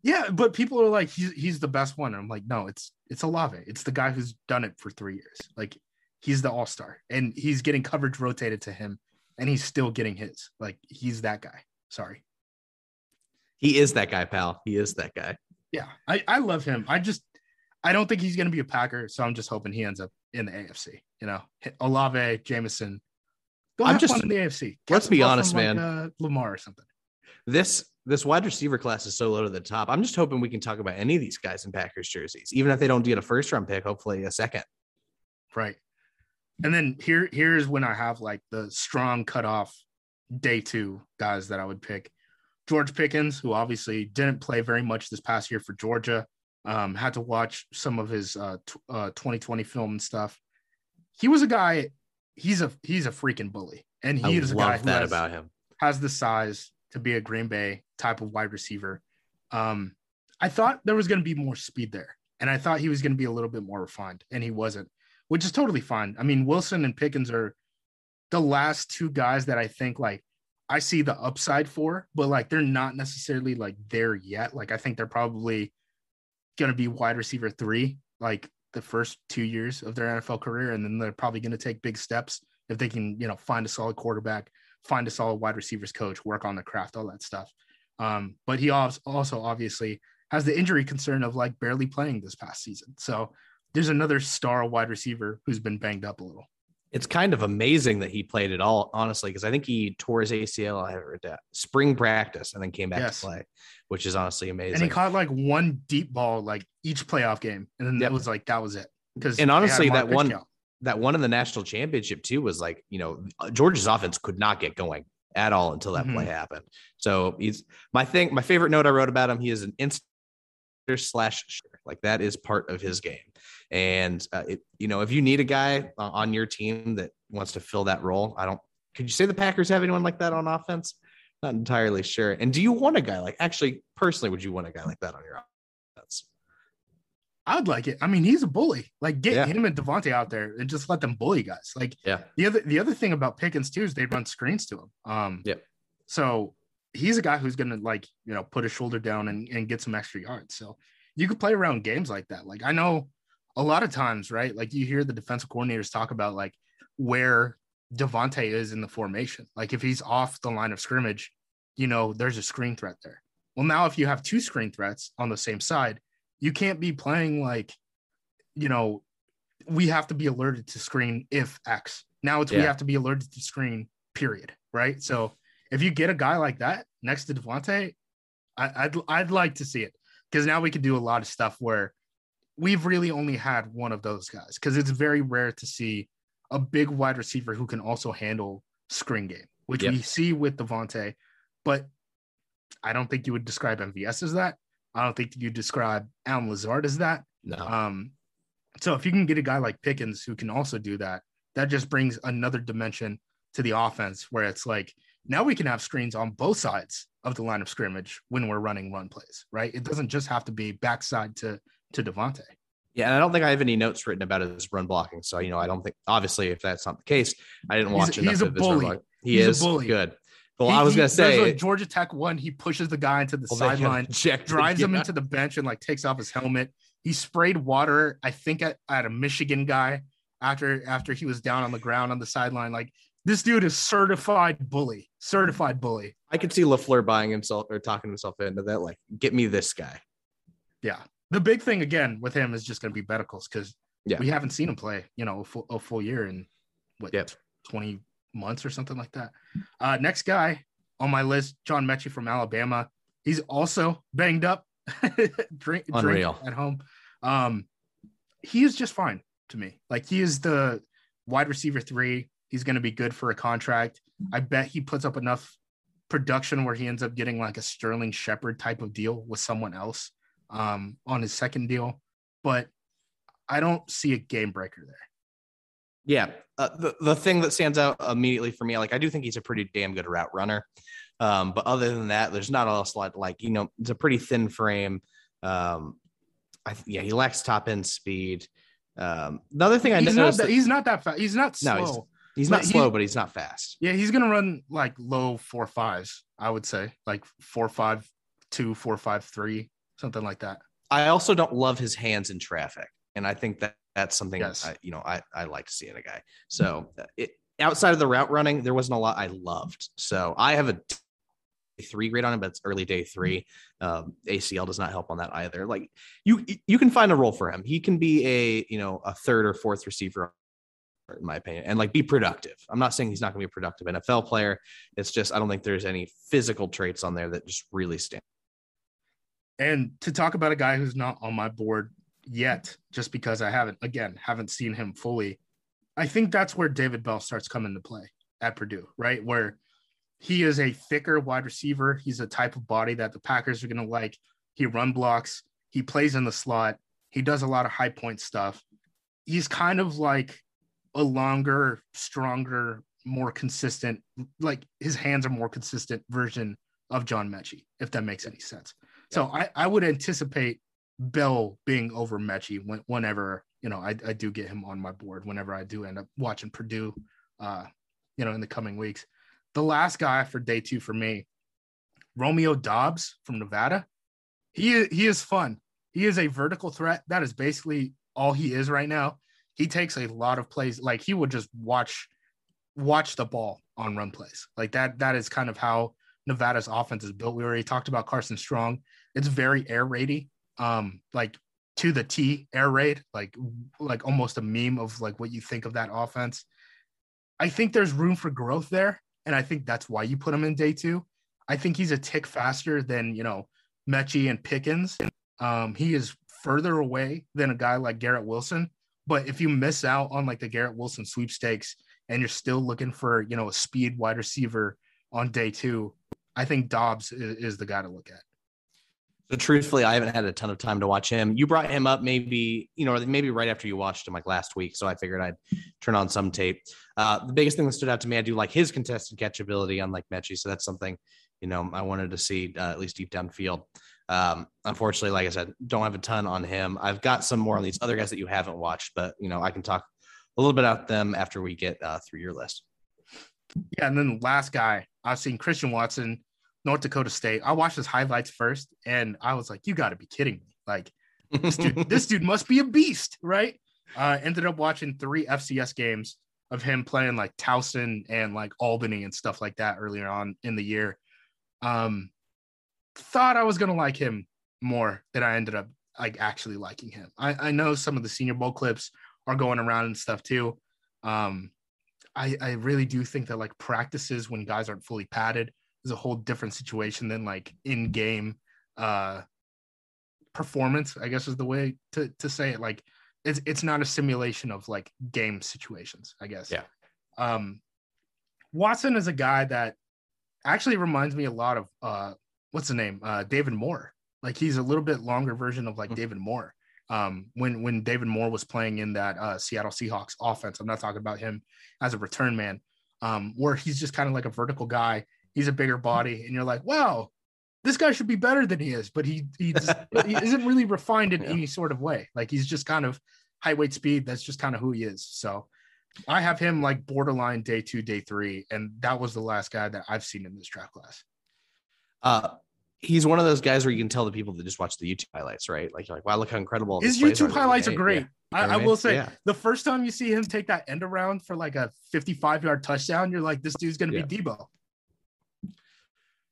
Yeah, but people are like, he's he's the best one. And I'm like, no, it's it's Olave. It's the guy who's done it for three years. Like he's the all star, and he's getting coverage rotated to him, and he's still getting his. Like he's that guy. Sorry. He is that guy, pal. He is that guy. Yeah, I I love him. I just I don't think he's gonna be a Packer, so I'm just hoping he ends up in the AFC. You know, Olave, Jameson. Go I'm just- fun in the AFC. let's be honest, from, like, man. uh, Lamar or something. This this wide receiver class is so low to the top. I'm just hoping we can talk about any of these guys in Packers jerseys, even if they don't get a first round pick. Hopefully, a second. Right. And then here here's when I have like the strong cutoff day two guys that I would pick. George Pickens, who obviously didn't play very much this past year for Georgia, um, had to watch some of his uh, t- uh, 2020 film and stuff. He was a guy. He's a he's a freaking bully, and he I is a guy who that has, about him. has the size to be a Green Bay type of wide receiver. Um, I thought there was going to be more speed there, and I thought he was going to be a little bit more refined, and he wasn't, which is totally fine. I mean, Wilson and Pickens are the last two guys that I think like I see the upside for, but like they're not necessarily like there yet. Like I think they're probably going to be wide receiver three, like the first two years of their NFL career, and then they're probably going to take big steps if they can, you know, find a solid quarterback, find a solid wide receivers coach, work on the craft, all that stuff. Um, but he als- also obviously has the injury concern of like barely playing this past season. So there's another star wide receiver who's been banged up a little. It's kind of amazing that he played at all, honestly, because I think he tore his ACL. That spring practice and then came back Yes. to play, which is honestly amazing. And he caught like one deep ball like each playoff game, and then Yep. that was like that was it. Because And honestly, that one- count. that one in the national championship too was like you know Georgia's offense could not get going at all until that Mhm. play happened. So he's my thing. My favorite note I wrote about him. He is an instant slash like that is part of his game. And uh, it, you know if you need a guy uh, on your team that wants to fill that role, I don't. Could you say the Packers have anyone like that on offense? Not entirely sure. And do you want a guy like actually personally? Would you want a guy like that on your offense? I would like it. I mean, he's a bully. Like get Yeah. him and Davante out there and just let them bully guys. Like Yeah. the other the other thing about Pickens too is they run screens to him. Um Yep. so he's a guy who's gonna like, you know, put his shoulder down and, and get some extra yards. So you could play around games like that. Like I know a lot of times, right? Like you hear the defensive coordinators talk about like where Davante is in the formation. Like if he's off the line of scrimmage, you know, there's a screen threat there. Well, now if you have two screen threats on the same side, you can't be playing like, you know, we have to be alerted to screen if X. Now it's we have to be alerted to screen, period. Right. So if you get a guy like that next to Davante, I, I'd I'd like to see it because now we can do a lot of stuff where we've really only had one of those guys because it's very rare to see a big wide receiver who can also handle screen game, which Yep. we see with Davante, but I don't think you would describe MVS as that. I don't think you describe Allen Lazard as that. No. Um, so if you can get a guy like Pickens who can also do that, that just brings another dimension to the offense where it's like now we can have screens on both sides of the line of scrimmage when we're running run plays, right? It doesn't just have to be backside to to Davante. Yeah, and I don't think I have any notes written about his run blocking. So you know, I don't think obviously if that's not the case, I didn't watch he's, enough he's of his run blocking. He He's a is bully. good. Well, He- I was he- gonna say Georgia Tech one. He pushes the guy into the well, sideline, drives the him into the bench, and like takes off his helmet. He sprayed water, I think, at, at a Michigan guy after after he was down on the ground on the sideline. Like this dude is certified bully, certified bully. I could see LaFleur buying himself or talking himself into that. Like, get me this guy. Yeah. The big thing again with him is just going to be medicals because Yeah. we haven't seen him play, you know, a full, a full year in what Yep. 20 months or something like that. Uh, next guy on my list, John Metchie from Alabama. He's also banged up, drink, drink Unreal. at home. Um, he is just fine to me. Like he is the wide receiver three. He's going to be good for a contract. I bet he puts up enough production where he ends up getting like a Sterling Shepard type of deal with someone else um, on his second deal. But I don't see a game breaker there. Yeah. Uh, the, the thing that stands out immediately for me, like I do think he's a pretty damn good route runner. Um, but other than that, there's not else like, like, you know, it's a pretty thin frame. Um, I, th- yeah, he lacks top end speed. Um, the other thing I he's, not noticed, that, that- he's not that fast. He's not slow. No, he's- he's not he- slow, but he's not fast. yeah, he's gonna run like low four fives. I would say like four five two, four five three, something like that. I also don't love his hands in traffic, and I think that that's something Yes. I, you know I, I like to see in a guy. So it, outside of the route running, there wasn't a lot I loved. So I have a three grade on him, but it's early day three. Um, ACL does not help on that either. Like you you can find a role for him. He can be a you know a third or fourth receiver. In my opinion, and like be productive. I'm not saying he's not going to be a productive NFL player. It's just I don't think there's any physical traits on there that just really stand. And to talk about a guy who's not on my board yet, just because I haven't, again, haven't seen him fully, I think that's where David Bell starts coming to play at Purdue, right? Where he is a thicker wide receiver. He's a type of body that the Packers are going to like. He run blocks, he plays in the slot, he does a lot of high point stuff. He's kind of like a longer, stronger, more consistent, like his hands are more consistent version of John Metchie, if that makes any sense. So I, I would anticipate Bell being over Metchie when, whenever you know I, I do get him on my board. Whenever I do end up watching Purdue, uh, you know, in the coming weeks. The last guy for day two for me, Romeo Doubs from Nevada. He he is fun. He is a vertical threat. That is basically all he is right now. He takes a lot of plays. Like he would just watch watch the ball on run plays. Like that. That is kind of how Nevada's offense is built. We already talked about Carson Strong. It's very air raidy, um, like to the T air raid, like like almost a meme of like what you think of that offense. I think there's room for growth there, and I think that's why you put him in day two. I think he's a tick faster than you know Metchie and Pickens. Um, he is further away than a guy like Garrett Wilson. But if you miss out on like the Garrett Wilson sweepstakes and you're still looking for you know a speed wide receiver on day two, I think Doubs is, is the guy to look at. Truthfully, I haven't had a ton of time to watch him. You brought him up maybe, you know, maybe right after you watched him like last week. So I figured I'd turn on some tape. Uh, the biggest thing that stood out to me, I do like his contested catchability, unlike Metchie. So that's something, you know, I wanted to see uh, at least deep downfield. Um, unfortunately, like I said, don't have a ton on him. I've got some more on these other guys that you haven't watched, but you know, I can talk a little bit about them after we get uh, through your list. Yeah, and then the last guy I've seen Christian Watson, North Dakota State. I watched his highlights first, and I was like, "You got to be kidding me!" Like this dude, this dude must be a beast, right? Uh, ended up watching three FCS games of him playing like Towson and like Albany and stuff like that earlier on in the year. Um, thought I was gonna like him more than I ended up like actually liking him. I, I know some of the Senior Bowl clips are going around and stuff too. Um, I, I really do think that like practices when guys aren't fully padded is a whole different situation than like in game uh performance, I guess is the way to, to say it. Like it's it's not a simulation of like game situations, I guess. Yeah. Um Watson is a guy that actually reminds me a lot of uh what's the name? Uh David Moore. Like he's a little bit longer version of like Mhm. David Moore. Um, when when David Moore was playing in that uh, Seattle Seahawks offense, I'm not talking about him as a return man, um, where he's just kind of like a vertical guy. He's a bigger body, and you're like, wow, this guy should be better than he is, but he he, he isn't really refined in yeah. any sort of way. Like he's just kind of high weight speed. That's just kind of who he is. So I have him like borderline day two, day three, and that was the last guy that I've seen in this draft class. Uh, he's one of those guys where you can tell the people that just watch the YouTube highlights, right? Like you're like, wow, look how incredible. His YouTube highlights are great. Yeah. I, I, will say yeah. the first time you see him take that end around for like a 55 yard touchdown, you're like, this dude's gonna be Deebo.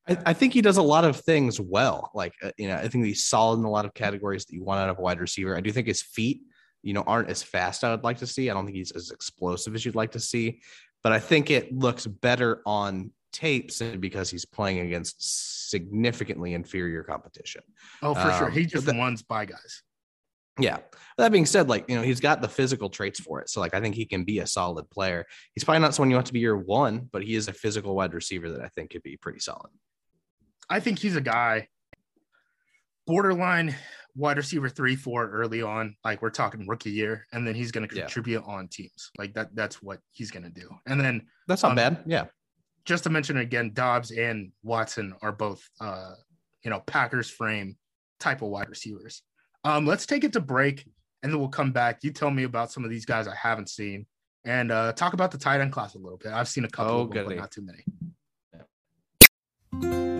I, I, think he does a lot of things well. Like uh, you know, I think he's solid in a lot of categories that you want out of a wide receiver. I do think his feet, you know, aren't as fast I would like to see. I don't think he's as explosive as you'd like to see, but I think it looks better on tape simply because he's playing against significantly inferior competition. Oh, for um, sure. He just that, by guys. Yeah. That being said, like, you know, he's got the physical traits for it. So, like, I think he can be a solid player. He's probably not someone you want to be your one, but he is a physical wide receiver that I think could be pretty solid. I think he's a guy borderline wide receiver three, four early on. Like, we're talking rookie year, and then he's going to contribute yeah. on teams. Like, that, that's what he's going to do. And then that's not um, bad. Yeah just to mention again, Doubs and Watson are both, uh, you know, Packers frame type of wide receivers. Um, let's take it to break and then we'll come back. You tell me about some of these guys I haven't seen and uh, talk about the tight end class a little bit. I've seen a couple oh, them, but not too many.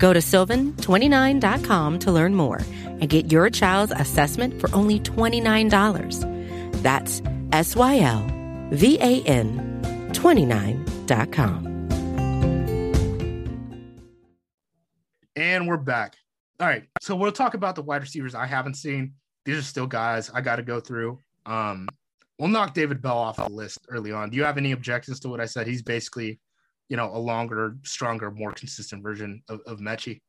Go to sylvan29.com to learn more and get your child's assessment for only $29. That's S Y L V A N 29.com. And we're back. All right. So we'll talk about the wide receivers I haven't seen. These are still guys I got to go through. Um, we'll knock David Bell off the list early on. Do you have any objections to what I said? He's basically, you know, a longer, stronger, more consistent version of, of Metchie.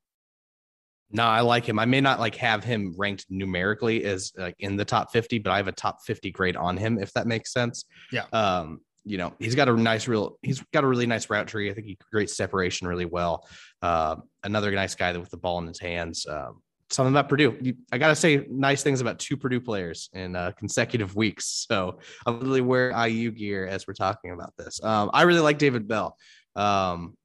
No, I like him. I may not like have him ranked numerically as like in the top 50, but I have a top 50 grade on him, if that makes sense. Yeah. Um, you know, he's got a nice real he's got a really nice route tree. I think he creates separation really well. Uh, another nice guy with the ball in his hands. Um, something about Purdue. I got to say nice things about two Purdue players in uh, consecutive weeks. So I'm really wear IU gear as we're talking about this. Um, I really like David Bell. Um,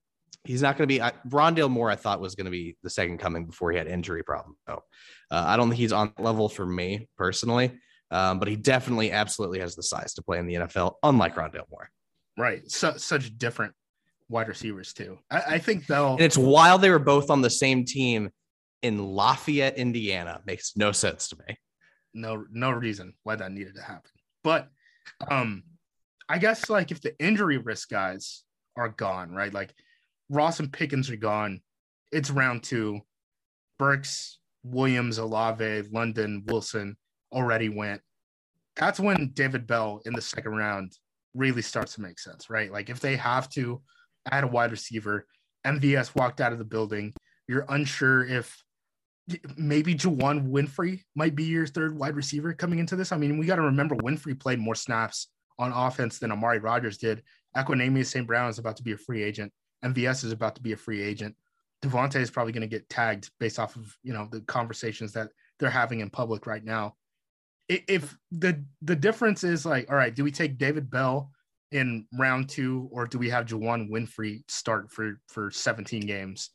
he's not going to be I, Rondale Moore. I thought was going to be the second coming before he had injury problem. So uh, I don't think he's on level for me personally. Um, but he definitely, absolutely has the size to play in the NFL, unlike Rondale Moore. Right. So, such different wide receivers, too. I, I think, though. And it's while they were both on the same team in Lafayette, Indiana. Makes no sense to me. No, no reason why that needed to happen. But um, I guess, like, if the injury risk guys are gone, right? Like, Ross and Pickens are gone. It's round two. Burks, Williams, Olave, London, Wilson already went. That's when David Bell in the second round really starts to make sense, right? Like if they have to add a wide receiver, MVS walked out of the building. You're unsure if maybe Juwann Winfree might be your third wide receiver coming into this. I mean, we got to remember Winfree played more snaps on offense than Amari Rodgers did. Equanimeous St. Brown is about to be a free agent. MVS is about to be a free agent. Davante is probably going to get tagged based off of you know the conversations that they're having in public right now if the the difference is like, all right, do we take David Bell in round two, or do we have Juwann Winfree start for for 17 games?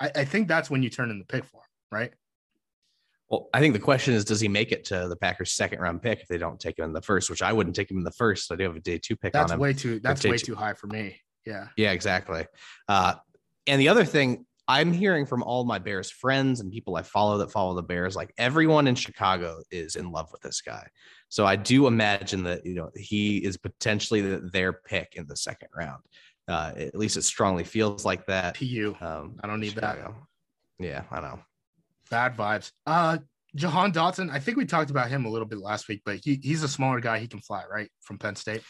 I, I think that's when you turn in the pick for right? Well, I think the question is, does he make it to the Packers' second round pick if they don't take him in the first? Which I wouldn't take him in the first. I do have a day two pick That's on him. way too. That's way two. too high for me. Yeah. Yeah, exactly. Uh, and the other thing I'm hearing from all my Bears friends and people I follow that follow the Bears, like everyone in Chicago is in love with this guy. So I do imagine that you know he is potentially the, their pick in the second round. Uh, at least it strongly feels like that. Pu. Um, I don't need that. Yeah, I know. Bad vibes. Uh, Jahan Dotson. I think we talked about him a little bit last week, but he, he's a smaller guy. He can fly, right? From Penn State.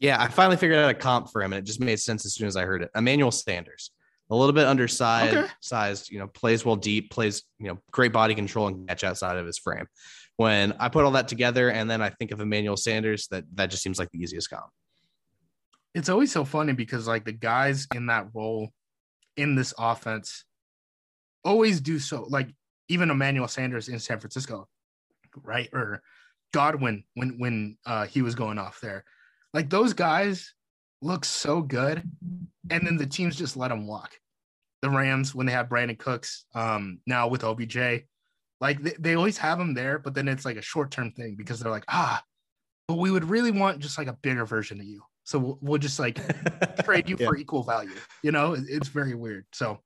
Yeah, I finally figured out a comp for him, and it just made sense as soon as I heard it. Emmanuel Sanders, a little bit undersized, Okay. sized, you know, plays well deep, plays, you know, great body control and catch outside of his frame. When I put all that together, and then I think of Emmanuel Sanders, that that just seems like the easiest comp. It's always so funny because like the guys in that role in this offense always do so. Like even Emmanuel Sanders in San Francisco, right? Or Godwin when when uh, he was going off there. Like those guys look so good, and then the teams just let them walk. The Rams when they have Brandin Cooks, um, now with OBJ, like they, they always have them there, but then it's like a short term thing because they're like, ah, but we would really want just like a bigger version of you. So we'll, we'll just like trade you Yeah. for equal value. You know, It- it's very weird. So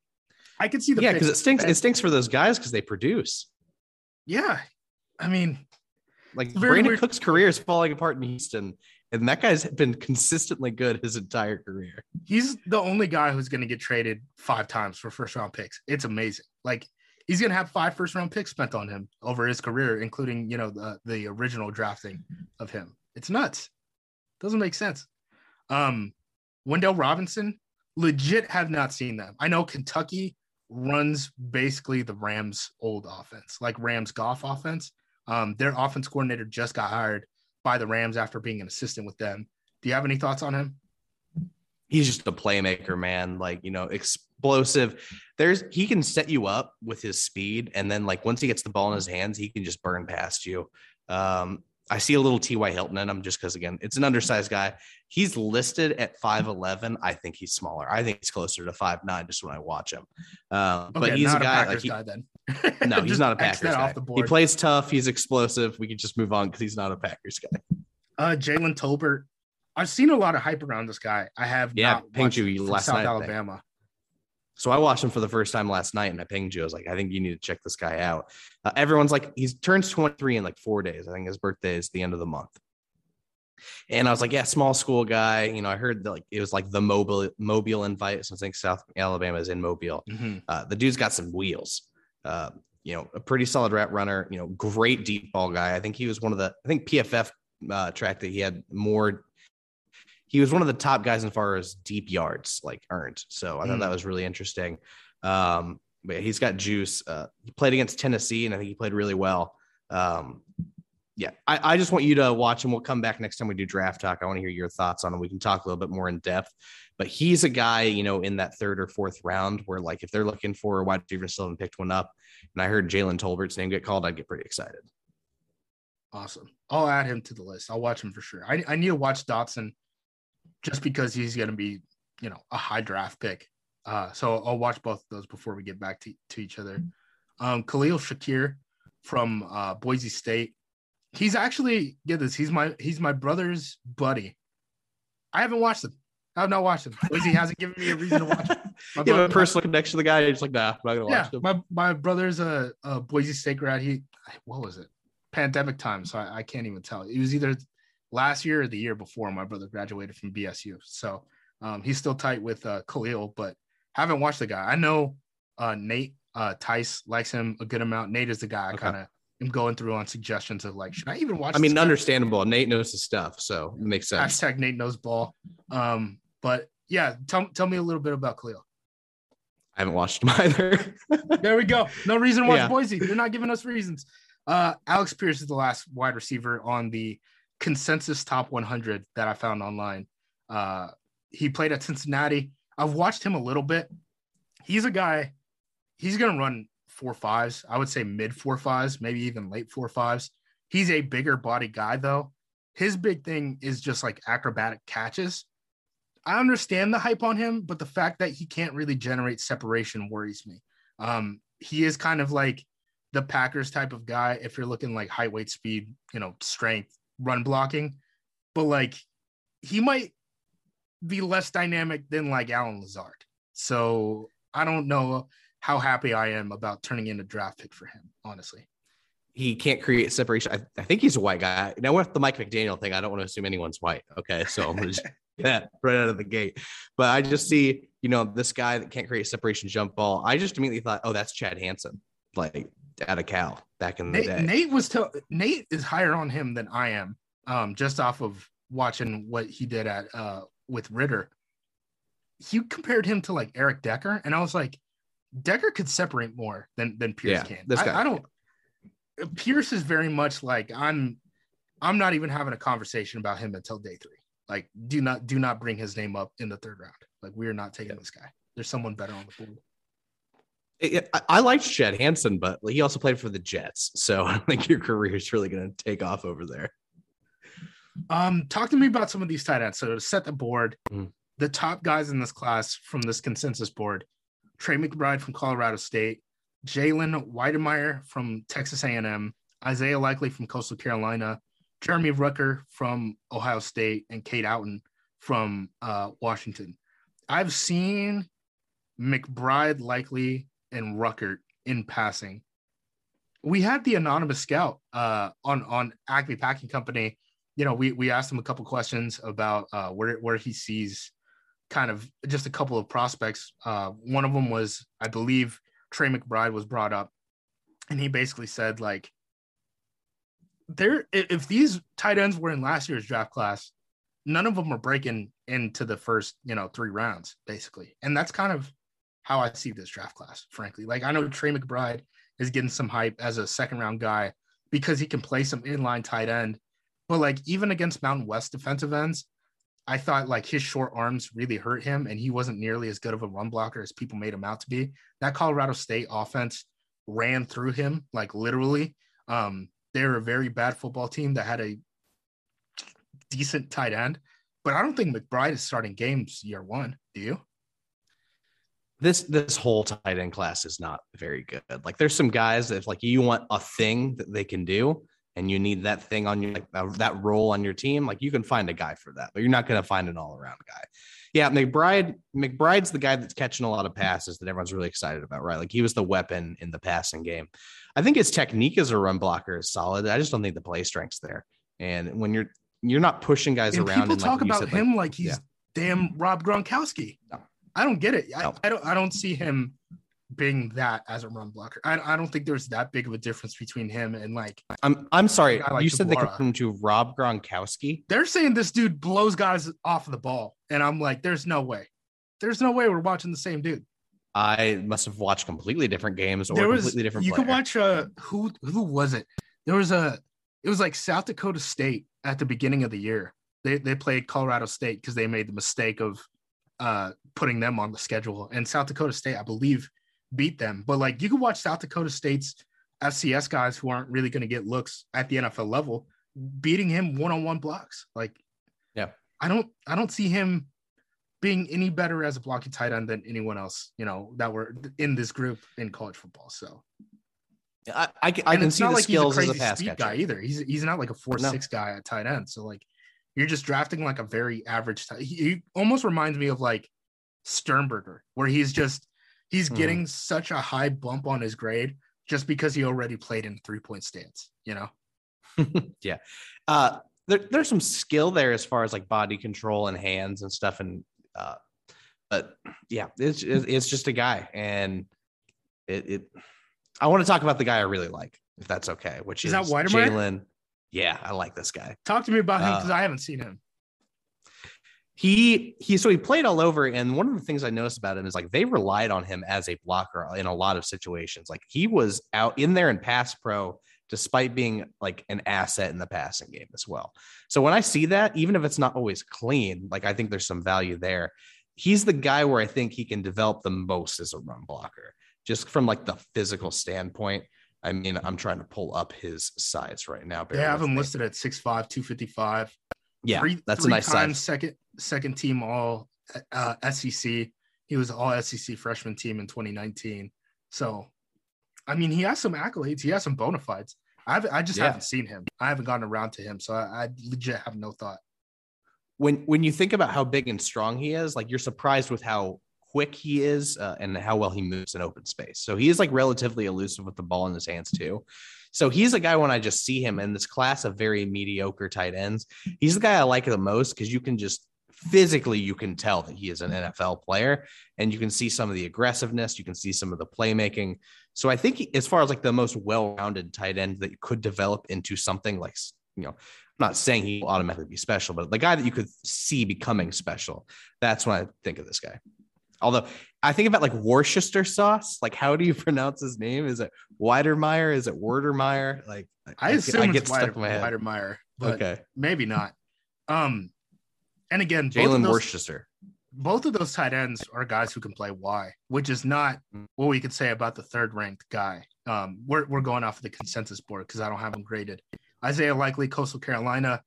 I could see the yeah, because it stinks. It stinks for those guys because they produce. yeah. I mean, Like Brandin weird. Cook's career is falling apart in Houston, and that guy's been consistently good his entire career. he's the only guy who's going to get traded five times for first round picks. It's amazing. Like he's going to have five first round picks spent on him over his career, including you know the the original drafting of him. It's nuts. Doesn't make sense. Um, Wan'Dale Robinson, legit have not seen them. I know Kentucky runs basically the Rams' old offense, like Rams golf offense. Um, their offense coordinator just got hired by the Rams after being an assistant with them. Do you have any thoughts on him? he's just a playmaker, man. Like, you know, explosive. There's he can set you up with his speed, and then like once he gets the ball in his hands, he can just burn past you. Um, I see a little T.Y. Hilton in him just because again, it's an undersized guy. He's listed at 5'11. I think he's smaller. I think he's closer to 5'9 just when I watch him. Um, but he's a guy like Packers he, guy then. no, he's not a Packers guy. He plays tough, he's explosive. We can just move on because he's not a Packers guy. uh, Jalen Tolbert. I've seen a lot of hype around this guy. I have Yeah, not watched last South night. Alabama. So I watched him for the first time last night, and I pinged you. I was like, I think you need to check this guy out. Uh, everyone's like, he turns 23 in like four days. I think his birthday is the end of the month. And I was like, yeah, small school guy. You know, I heard that like it was like the mobile mobile invite. So I think South Alabama is in Mobile. Mhm. Uh, the dude's got some wheels. Uh, you know, a pretty solid rat runner. You know, great deep ball guy. I think he was one of the. I think PFF uh, track that he had more. He was one of the top guys as far as deep yards like earned. So I thought Mm. that was really interesting. Um, but he's got juice. Uh, he played against Tennessee, and I think he played really well. Um, yeah, I, I just want you to watch him. We'll come back next time we do draft talk. I want to hear your thoughts on him. We can talk a little bit more in depth. But he's a guy, you know, in that third or fourth round where, like, if they're looking for a wide receiver, still haven't picked one up, and I heard Jalen Tolbert's name get called, I'd get pretty excited. Awesome. I'll add him to the list. I'll watch him for sure. I, I need to watch Dotson just because he's going to be, you know, a high draft pick. Uh, so I'll watch both of those before we get back to, to each other. Um, Khalil Shakir from uh, Boise State. He's actually get this. He's my he's my brother's buddy. I haven't watched him. I have not watched him. Boise hasn't given me a reason to watch him. My you have a personal connection to the guy. You're just like, nah, I'm not gonna yeah, watch him. my my brother's a, a Boise State grad. He what was it? Pandemic time, so I, I can't even tell. It was either last year or the year before my brother graduated from BSU. So um, he's still tight with uh, Khalil, but haven't watched the guy. I know uh, Nate uh, Tice likes him a good amount. Nate is the guy I Okay. kind of am going through on suggestions of like, should I even watch? I mean, this guy? understandable. Nate knows his stuff, so it makes sense. hashtag Nate knows ball. Um, but yeah, tell tell me a little bit about Khalil. I haven't watched him either. There we go. No reason to watch Yeah. Boise. They're not giving us reasons. Uh, Alec Pierce is the last wide receiver on the consensus top 100 that I found online. Uh, he played at Cincinnati. I've watched him a little bit. He's a guy. He's gonna run four fives. I would say mid four fives, maybe even late four fives. He's a bigger body guy though. His big thing is just like acrobatic catches. I understand the hype on him, but the fact that he can't really generate separation worries me. Um, he is kind of like the Packers type of guy if you're looking like height, weight, speed, you know, strength, run blocking. But like he might be less dynamic than like Allen Lazard. So I don't know how happy I am about turning in a draft pick for him, honestly. He can't create separation. I, I think he's a white guy. Now with the Mike McDaniel thing, I don't want to assume anyone's white. Okay. So I'm gonna just that right out of the gate. But I just see, you know, this guy that can't create separation jump ball. I just immediately thought, oh, that's Chad Hansen, like out of Cal back in the Nate, day. Nate was tell Nate is higher on him than I am, um, just off of watching what he did at uh with Ridder. He compared him to like Eric Decker, and I was like, Decker could separate more than than Pierce Yeah, can. this I, guy I don't. Pierce is very much like I'm. I'm not even having a conversation about him until day three. Like, do not do not bring his name up in the third round. Like, we are not taking this guy. There's someone better on the board. It- I, I liked Chad Hansen, but he also played for the Jets. So I don't think your career is really going to take off over there. Um, talk to me about some of these tight ends. So to set the board, Mhm. the top guys in this class from this consensus board: Trey McBride from Colorado State, Jalen Wydermyer from Texas A&M, Isaiah Likely from Coastal Carolina, Jeremy Ruckert from Ohio State, and Cade Otton from uh, Washington. I've seen McBride, Likely, and Ruckert in passing. We had the anonymous scout uh, on on Acme Packing Company you know, we we asked him a couple questions about uh, where where he sees kind of just a couple of prospects. Uh, one of them was, I believe, Trey McBride was brought up, and he basically said like, there if these tight ends were in last year's draft class, none of them are breaking into the first you know three rounds basically, and that's kind of how I see this draft class. Frankly, like I know Trey McBride is getting some hype as a second round guy because he can play some inline tight end but like even against Mountain West defensive ends, I thought like his short arms really hurt him, and he wasn't nearly as good of a run blocker as people made him out to be. That Colorado State offense ran through him like literally. Um, they're a very bad football team that had a decent tight end, but I don't think McBride is starting games year one. Do you? This this whole tight end class is not very good. Like there's some guys that if like you want a thing that they can do, and you need that thing on your like uh, that role on your team, like you can find a guy for that, but you're not going to find an all around guy. Yeah, McBride. McBride's the guy that's catching a lot of passes that everyone's really excited about, right? Like he was the weapon in the passing game. I think his technique as a run blocker is solid. I just don't think the play strength's there. And when you're you're not pushing guys And around, people and like talk about said, him like, he's yeah. damn Rob Gronkowski. No. I don't get it. I, No. I don't. I don't see him being that as a run blocker. I, I don't think there's that big of a difference between him and like I'm I'm sorry. like you said they compared him to Rob Gronkowski. they're saying this dude blows guys off of the ball, and I'm like, there's no way. There's no way we're watching the same dude. I must have watched completely different games or there was completely different. you player. could watch uh who who was it? There was a it was like South Dakota State at the beginning of the year. They they played Colorado State because they made the mistake of uh putting them on the schedule. And South Dakota State, I believe, beat them. But like you can watch South Dakota State's FCS guys who aren't really going to get looks at the NFL level beating him one-on-one blocks. Like Yeah. I don't I don't see him being any better as a blocking tight end than anyone else, you know, that were in this group in college football. So I, I, can- I can see the like skills he's as a a pass catcher. guy either. He's he's not like a four No. six guy at tight end. So like you're just drafting like a very average. Tight, he, almost reminds me of like Sternberger, where he's just he's Hmm. getting such a high bump on his grade just because he already played in three point stance. You know, yeah. Uh, there, there's some skill there as far as like body control and hands and stuff. And, uh, but yeah, it's, it's it's just a guy. And it, it, I want to talk about the guy I really like, if that's okay, which Is is, that Wydermyer? Jalen. Yeah, I like this guy. talk to me about him Uh, because I haven't seen him. he he so he played all over and one of the things i noticed about him is like they relied on him as a blocker in a lot of situations like he was out in there in pass pro despite being like an asset in the passing game as well so when i see that even if it's not always clean like i think there's some value there he's the guy where i think he can develop the most as a run blocker just from like the physical standpoint i mean i'm trying to pull up his size right now They have him me. listed at 6'5", 255. yeah Three- that's a three nice times size second second team all uh, SEC. He was all SEC freshman team in 2019. So I mean, he has some accolades. He has some bona fides. I've, I just Yeah. haven't seen him. I haven't gotten around to him, so I, I legit have no thought. when when you think about how big and strong he is, like you're surprised with how quick he is uh, and how well he moves in open space. So he is like relatively elusive with the ball in his hands too. So he's a guy when I just see him in this class of very mediocre tight ends, he's the guy I like the most because you can just physically you can tell that he is an NFL player and you can see some of the aggressiveness, you can see some of the playmaking. So I think as far as like the most well-rounded tight end that could develop into something like you know I'm not saying he will automatically be special, but the guy that you could see becoming special. That's when I think of this guy. Although I think about like Worcester sauce, like how do you pronounce his name? Is it Weidermeyer? Is it Werdermeyer? Like I assume I it's get stuck Wider, in my head. Widermeyer, okay, maybe not. Um, and again, Jalen those- Worcester. both of those tight ends are guys who can play Y, which is not Mm. what we could say about the third ranked guy. Um, we're, we're going off of the consensus board because I don't have them graded. Isaiah Likely, Coastal Carolina.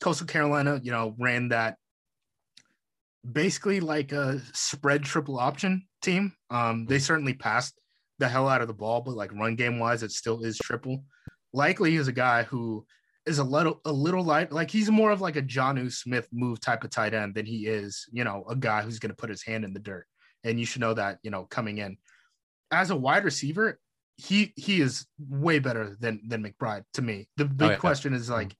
Coastal Carolina, you know, ran that basically like a spread triple option team. Um, they certainly passed the hell out of the ball, but like run game wise, it still is triple. Likely is a guy who is a little a little light like he's more of like a Jonnu Smith move type of tight end than he is, you know, a guy who's going to put his hand in the dirt. And you should know that, you know, coming in as a wide receiver, he he is way better than than McBride to me. The big yeah. question is like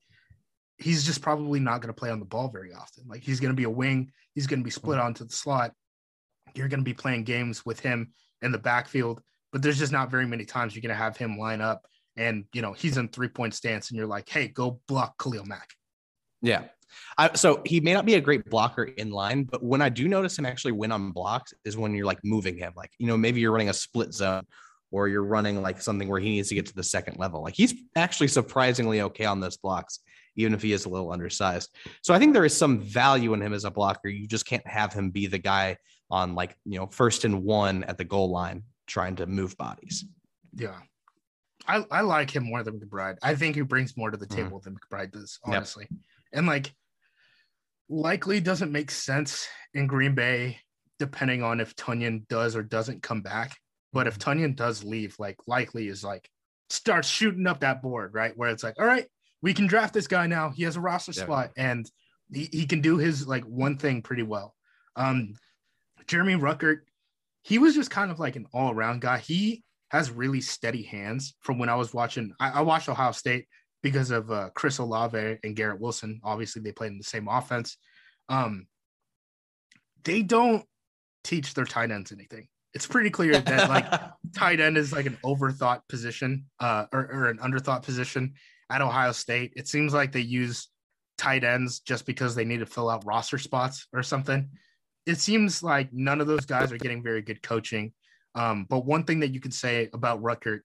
he's just probably not going to play on the ball very often. Like he's going to be a wing, he's going to be split mm-hmm. onto the slot. You're going to be playing games with him in the backfield, but there's just not very many times you're going to have him line up and you know he's in three point stance and you're like, hey, go block Khalil Mack. Yeah. I, so he may not be a great blocker in line, but when I do notice him actually win on blocks is when you're like moving him. Like, you know, maybe you're running a split zone or you're running like something where he needs to get to the second level. Like he's actually surprisingly okay on those blocks, even if he is a little undersized. So I think there is some value in him as a blocker. You just can't have him be the guy on like, you know, first and one at the goal line trying to move bodies. Yeah. I, I like him more than McBride. I think he brings more to the Mhm. table than McBride does, Yep. honestly. And like likely doesn't make sense in Green Bay, depending on if Tonyan does or doesn't come back. But if Tonyan does leave, like likely is like starts shooting up that board, right? Where it's like, all right, we can draft this guy now. He has a roster Yeah. spot and he, he can do his like one thing pretty well. Um Jeremy Ruckert, he was just kind of like an all-around guy. He has really steady hands from when I was watching. I, I watched Ohio State because of uh, Chris Olave and Garrett Wilson. Obviously, they played in the same offense. Um, they don't teach their tight ends anything. It's pretty clear that like tight end is like an overthought position uh, or, or an underthought position at Ohio State. It seems like they use tight ends just because they need to fill out roster spots or something. It seems like none of those guys are getting very good coaching. Um, but one thing that you can say about Ruckert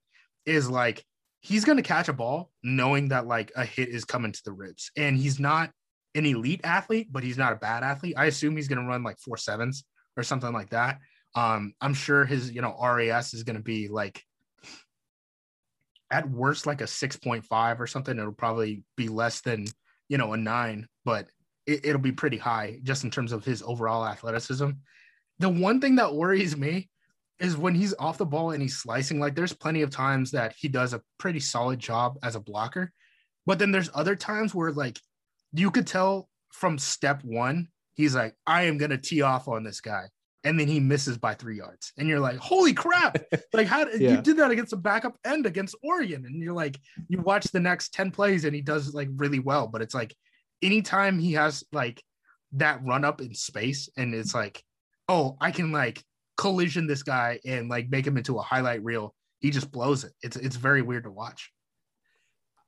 is like he's going to catch a ball knowing that like a hit is coming to the ribs, and he's not an elite athlete, but he's not a bad athlete. I assume he's going to run like four sevens or something like that. Um, I'm sure his you know RAS is going to be like at worst like a 6.5 or something. It'll probably be less than you know a nine, but it, it'll be pretty high just in terms of his overall athleticism. The one thing that worries me is when he's off the ball and he's slicing. Like there's plenty of times that he does a pretty solid job as a blocker, but then there's other times where like you could tell from step one, he's like, I am gonna tee off on this guy. And then he misses by three yards. And you're like, holy crap. like, how did you Yeah. did that against a backup end against Oregon? And you're like, you watch the next 10 plays and he does like really well. But it's like anytime he has like that run up in space and it's like, oh, I can like collision this guy and like make him into a highlight reel. He just blows it. It's it's very weird to watch.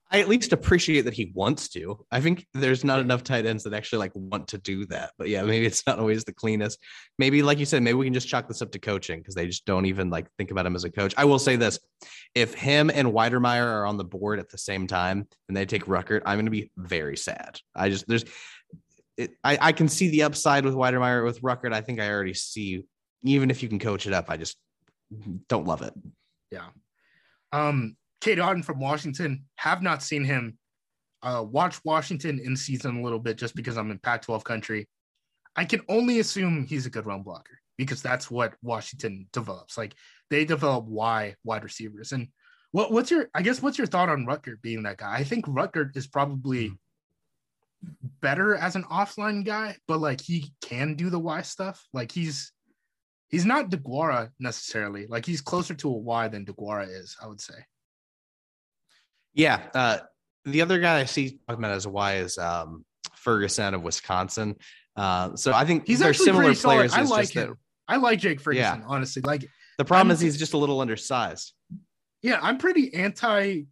I at least appreciate that he wants to. I think there's not enough tight ends that actually like want to do that. But yeah, maybe it's not always the cleanest. Maybe like you said, maybe we can just chalk this up to coaching because they just don't even like think about him as a coach. I will say this: if him and Wydermyer are on the board at the same time and they take Ruckert, I'm going to be very sad. I just there's. It, I, I can see the upside with Wydermyer with Ruckert. I think I already see, even if you can coach it up, I just don't love it. Yeah. Um, Cade Otton from Washington. Have not seen him. Uh, watch Washington in season a little bit just because I'm in Pac-12 country. I can only assume he's a good run blocker because that's what Washington develops. Like they develop why wide receivers. And what what's your I guess what's your thought on Ruckert being that guy? I think Ruckert is probably better as an offline guy, but like he can do the Y stuff. Like he's he's not DeGuara necessarily. Like he's closer to a Y than DeGuara is, I would say. Yeah. Uh, the other guy I see talking about as a Y is um, Ferguson of Wisconsin. Uh, so I think he's they're similar players. I like just that- him. I like Jake Ferguson, honestly. Like the problem I'm- is he's just a little undersized. yeah, I'm pretty anti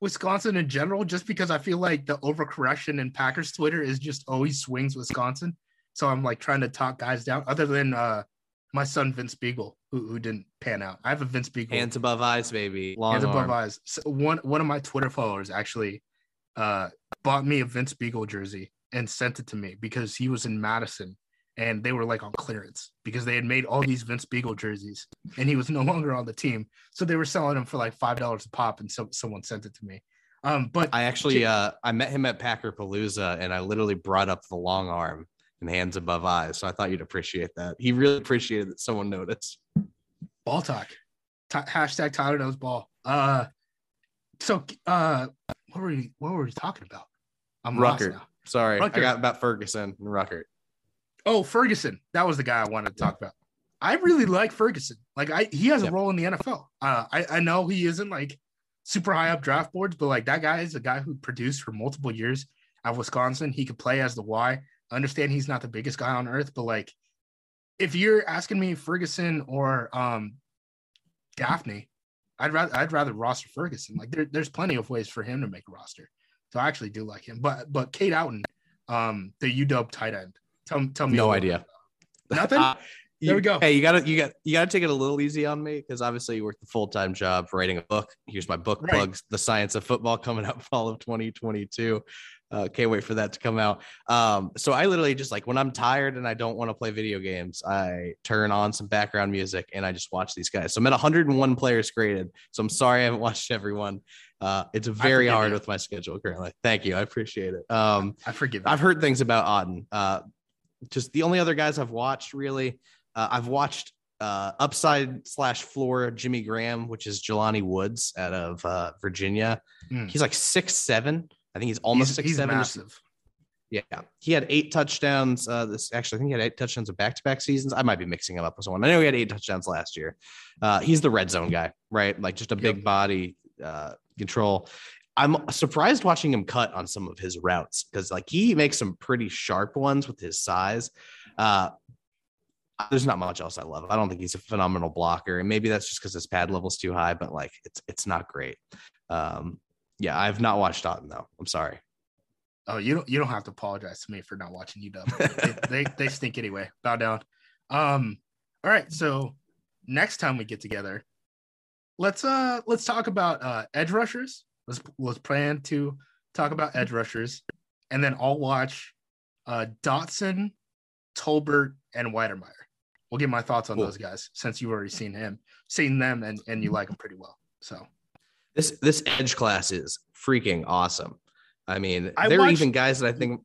Wisconsin in general, just because I feel like the overcorrection in Packers Twitter is just always swings Wisconsin. So I'm like trying to talk guys down, other than uh my son Vince Biegel, who, who didn't pan out. I have a Vince Biegel Hands above eyes, baby. Long hands above eyes. So one one of my Twitter followers actually uh bought me a Vince Biegel jersey and sent it to me because he was in Madison and they were like on clearance because they had made all these Vince Biegel jerseys and he was no longer on the team. So they were selling them for like five dollars a pop and so someone sent it to me. Um but I actually uh I met him at Packer Palooza and I literally brought up the long arm and hands above eyes. So I thought you'd appreciate that. He really appreciated that someone noticed. ball talk. T- hashtag Tyler knows ball. Uh so uh what were we what were we talking about? I'm Rucker. Sorry, Rucker. I got about Ferguson and Ruckert. Oh, Ferguson. That was the guy I wanted to talk about. I really like Ferguson. Like I he has a role in the NFL. Uh I, I know he isn't like super high up draft boards, but like that guy is a guy who produced for multiple years at Wisconsin. He could play as the Y. I understand he's not the biggest guy on earth, but like if you're asking me Ferguson or um Daphne, I'd rather I'd rather roster Ferguson. Like there, there's plenty of ways for him to make a roster. So I actually do like him. But but Cade Otton, um, the UW tight end. Tell tell me No idea. Nothing. Uh, There we go. Hey, you gotta you got you gotta take it a little easy on me because obviously you work the full time job writing a book. Here's my book Right. plugs: The Science of Football coming out fall of 2022. Uh, can't wait for that to come out. Um, so I literally just like when I'm tired and I don't want to play video games, I turn on some background music and I just watch these guys. So I'm at 101 players graded. So I'm sorry I haven't watched everyone. Uh, it's very hard you. with my schedule currently. Thank you, I appreciate it. Um, I forgive. You. I've heard things about Otton. Uh, just the only other guys I've watched really, uh, I've watched uh, upside slash floor Jimmy Graham, which is Jelani Woods out of uh, Virginia. Mm. He's like six seven. I think he's almost he's, six he's seven. massive. Yeah, he had eight touchdowns. Uh, this actually, I think he had eight touchdowns of back to back seasons. I might be mixing him up with someone. I know he had eight touchdowns last year. Uh, he's the red zone guy, right? Like just a big Yep. body uh, control. I'm surprised watching him cut on some of his routes because like he makes some pretty sharp ones with his size. Uh, there's not much else I love. I don't think he's a phenomenal blocker, and maybe that's just because his pad level's too high. But like, it's it's not great. Um, yeah, I've not watched Otton though. I'm sorry. Oh, you don't you don't have to apologize to me for not watching UW. they, they they stink anyway. Bow down. Um. All right. So next time we get together, let's uh let's talk about uh edge rushers. Let's let's plan to talk about edge rushers, and then I'll watch uh Dotson, Tolbert, and Wydermyer. We'll get my thoughts on Cool. those guys since you've already seen him, seen them, and and you like them pretty well. So This this edge class is freaking awesome. I mean, I there are even guys that I think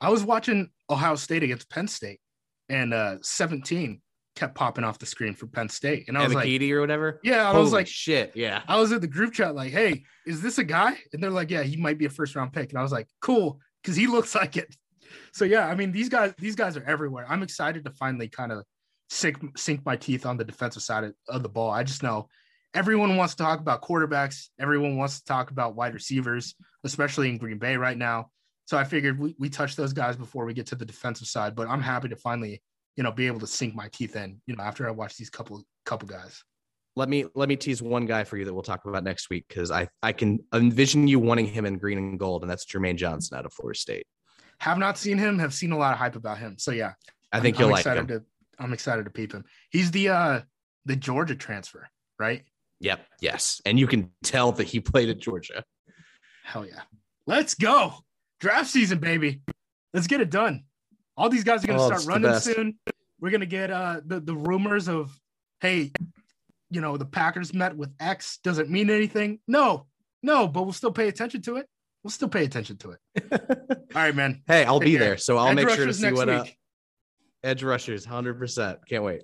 I was watching Ohio State against Penn State, and uh 17 kept popping off the screen for Penn State, and I was like, or whatever. yeah, I Holy was like, shit, yeah. I was in the group chat like, hey, is this a guy? And they're like, yeah, he might be a first round pick, and I was like, cool, because he looks like it. So yeah, I mean, these guys, these guys are everywhere. I'm excited to finally kind of sink sink my teeth on the defensive side of, of the ball. I just know everyone wants to talk about quarterbacks. Everyone wants to talk about wide receivers, especially in Green Bay right now. So I figured we, we touch those guys before we get to the defensive side. But I'm happy to finally, you know, be able to sink my teeth in, you know, after I watch these couple couple guys. Let me let me tease one guy for you that we'll talk about next week because I I can envision you wanting him in green and gold, and that's Jermaine Johnson out of Florida State. Have not seen him, have seen a lot of hype about him. So yeah, I think I'm, you'll I'm like excited him. to I'm excited to peep him. He's the uh the Georgia transfer, right? Yep. Yes. And you can tell that he played at Georgia. Hell yeah. Let's go. Draft season, baby. Let's get it done. All these guys are gonna Oh, start running soon. We're gonna get uh the, the rumors of hey, you know, the Packers met with X. doesn't mean anything? No, no, but we'll still pay attention to it. We'll still pay attention to it. All right, man. Hey, I'll Take be care. there, so I'll Edge make sure to see what. Uh. Edge rushers, hundred percent. Can't wait.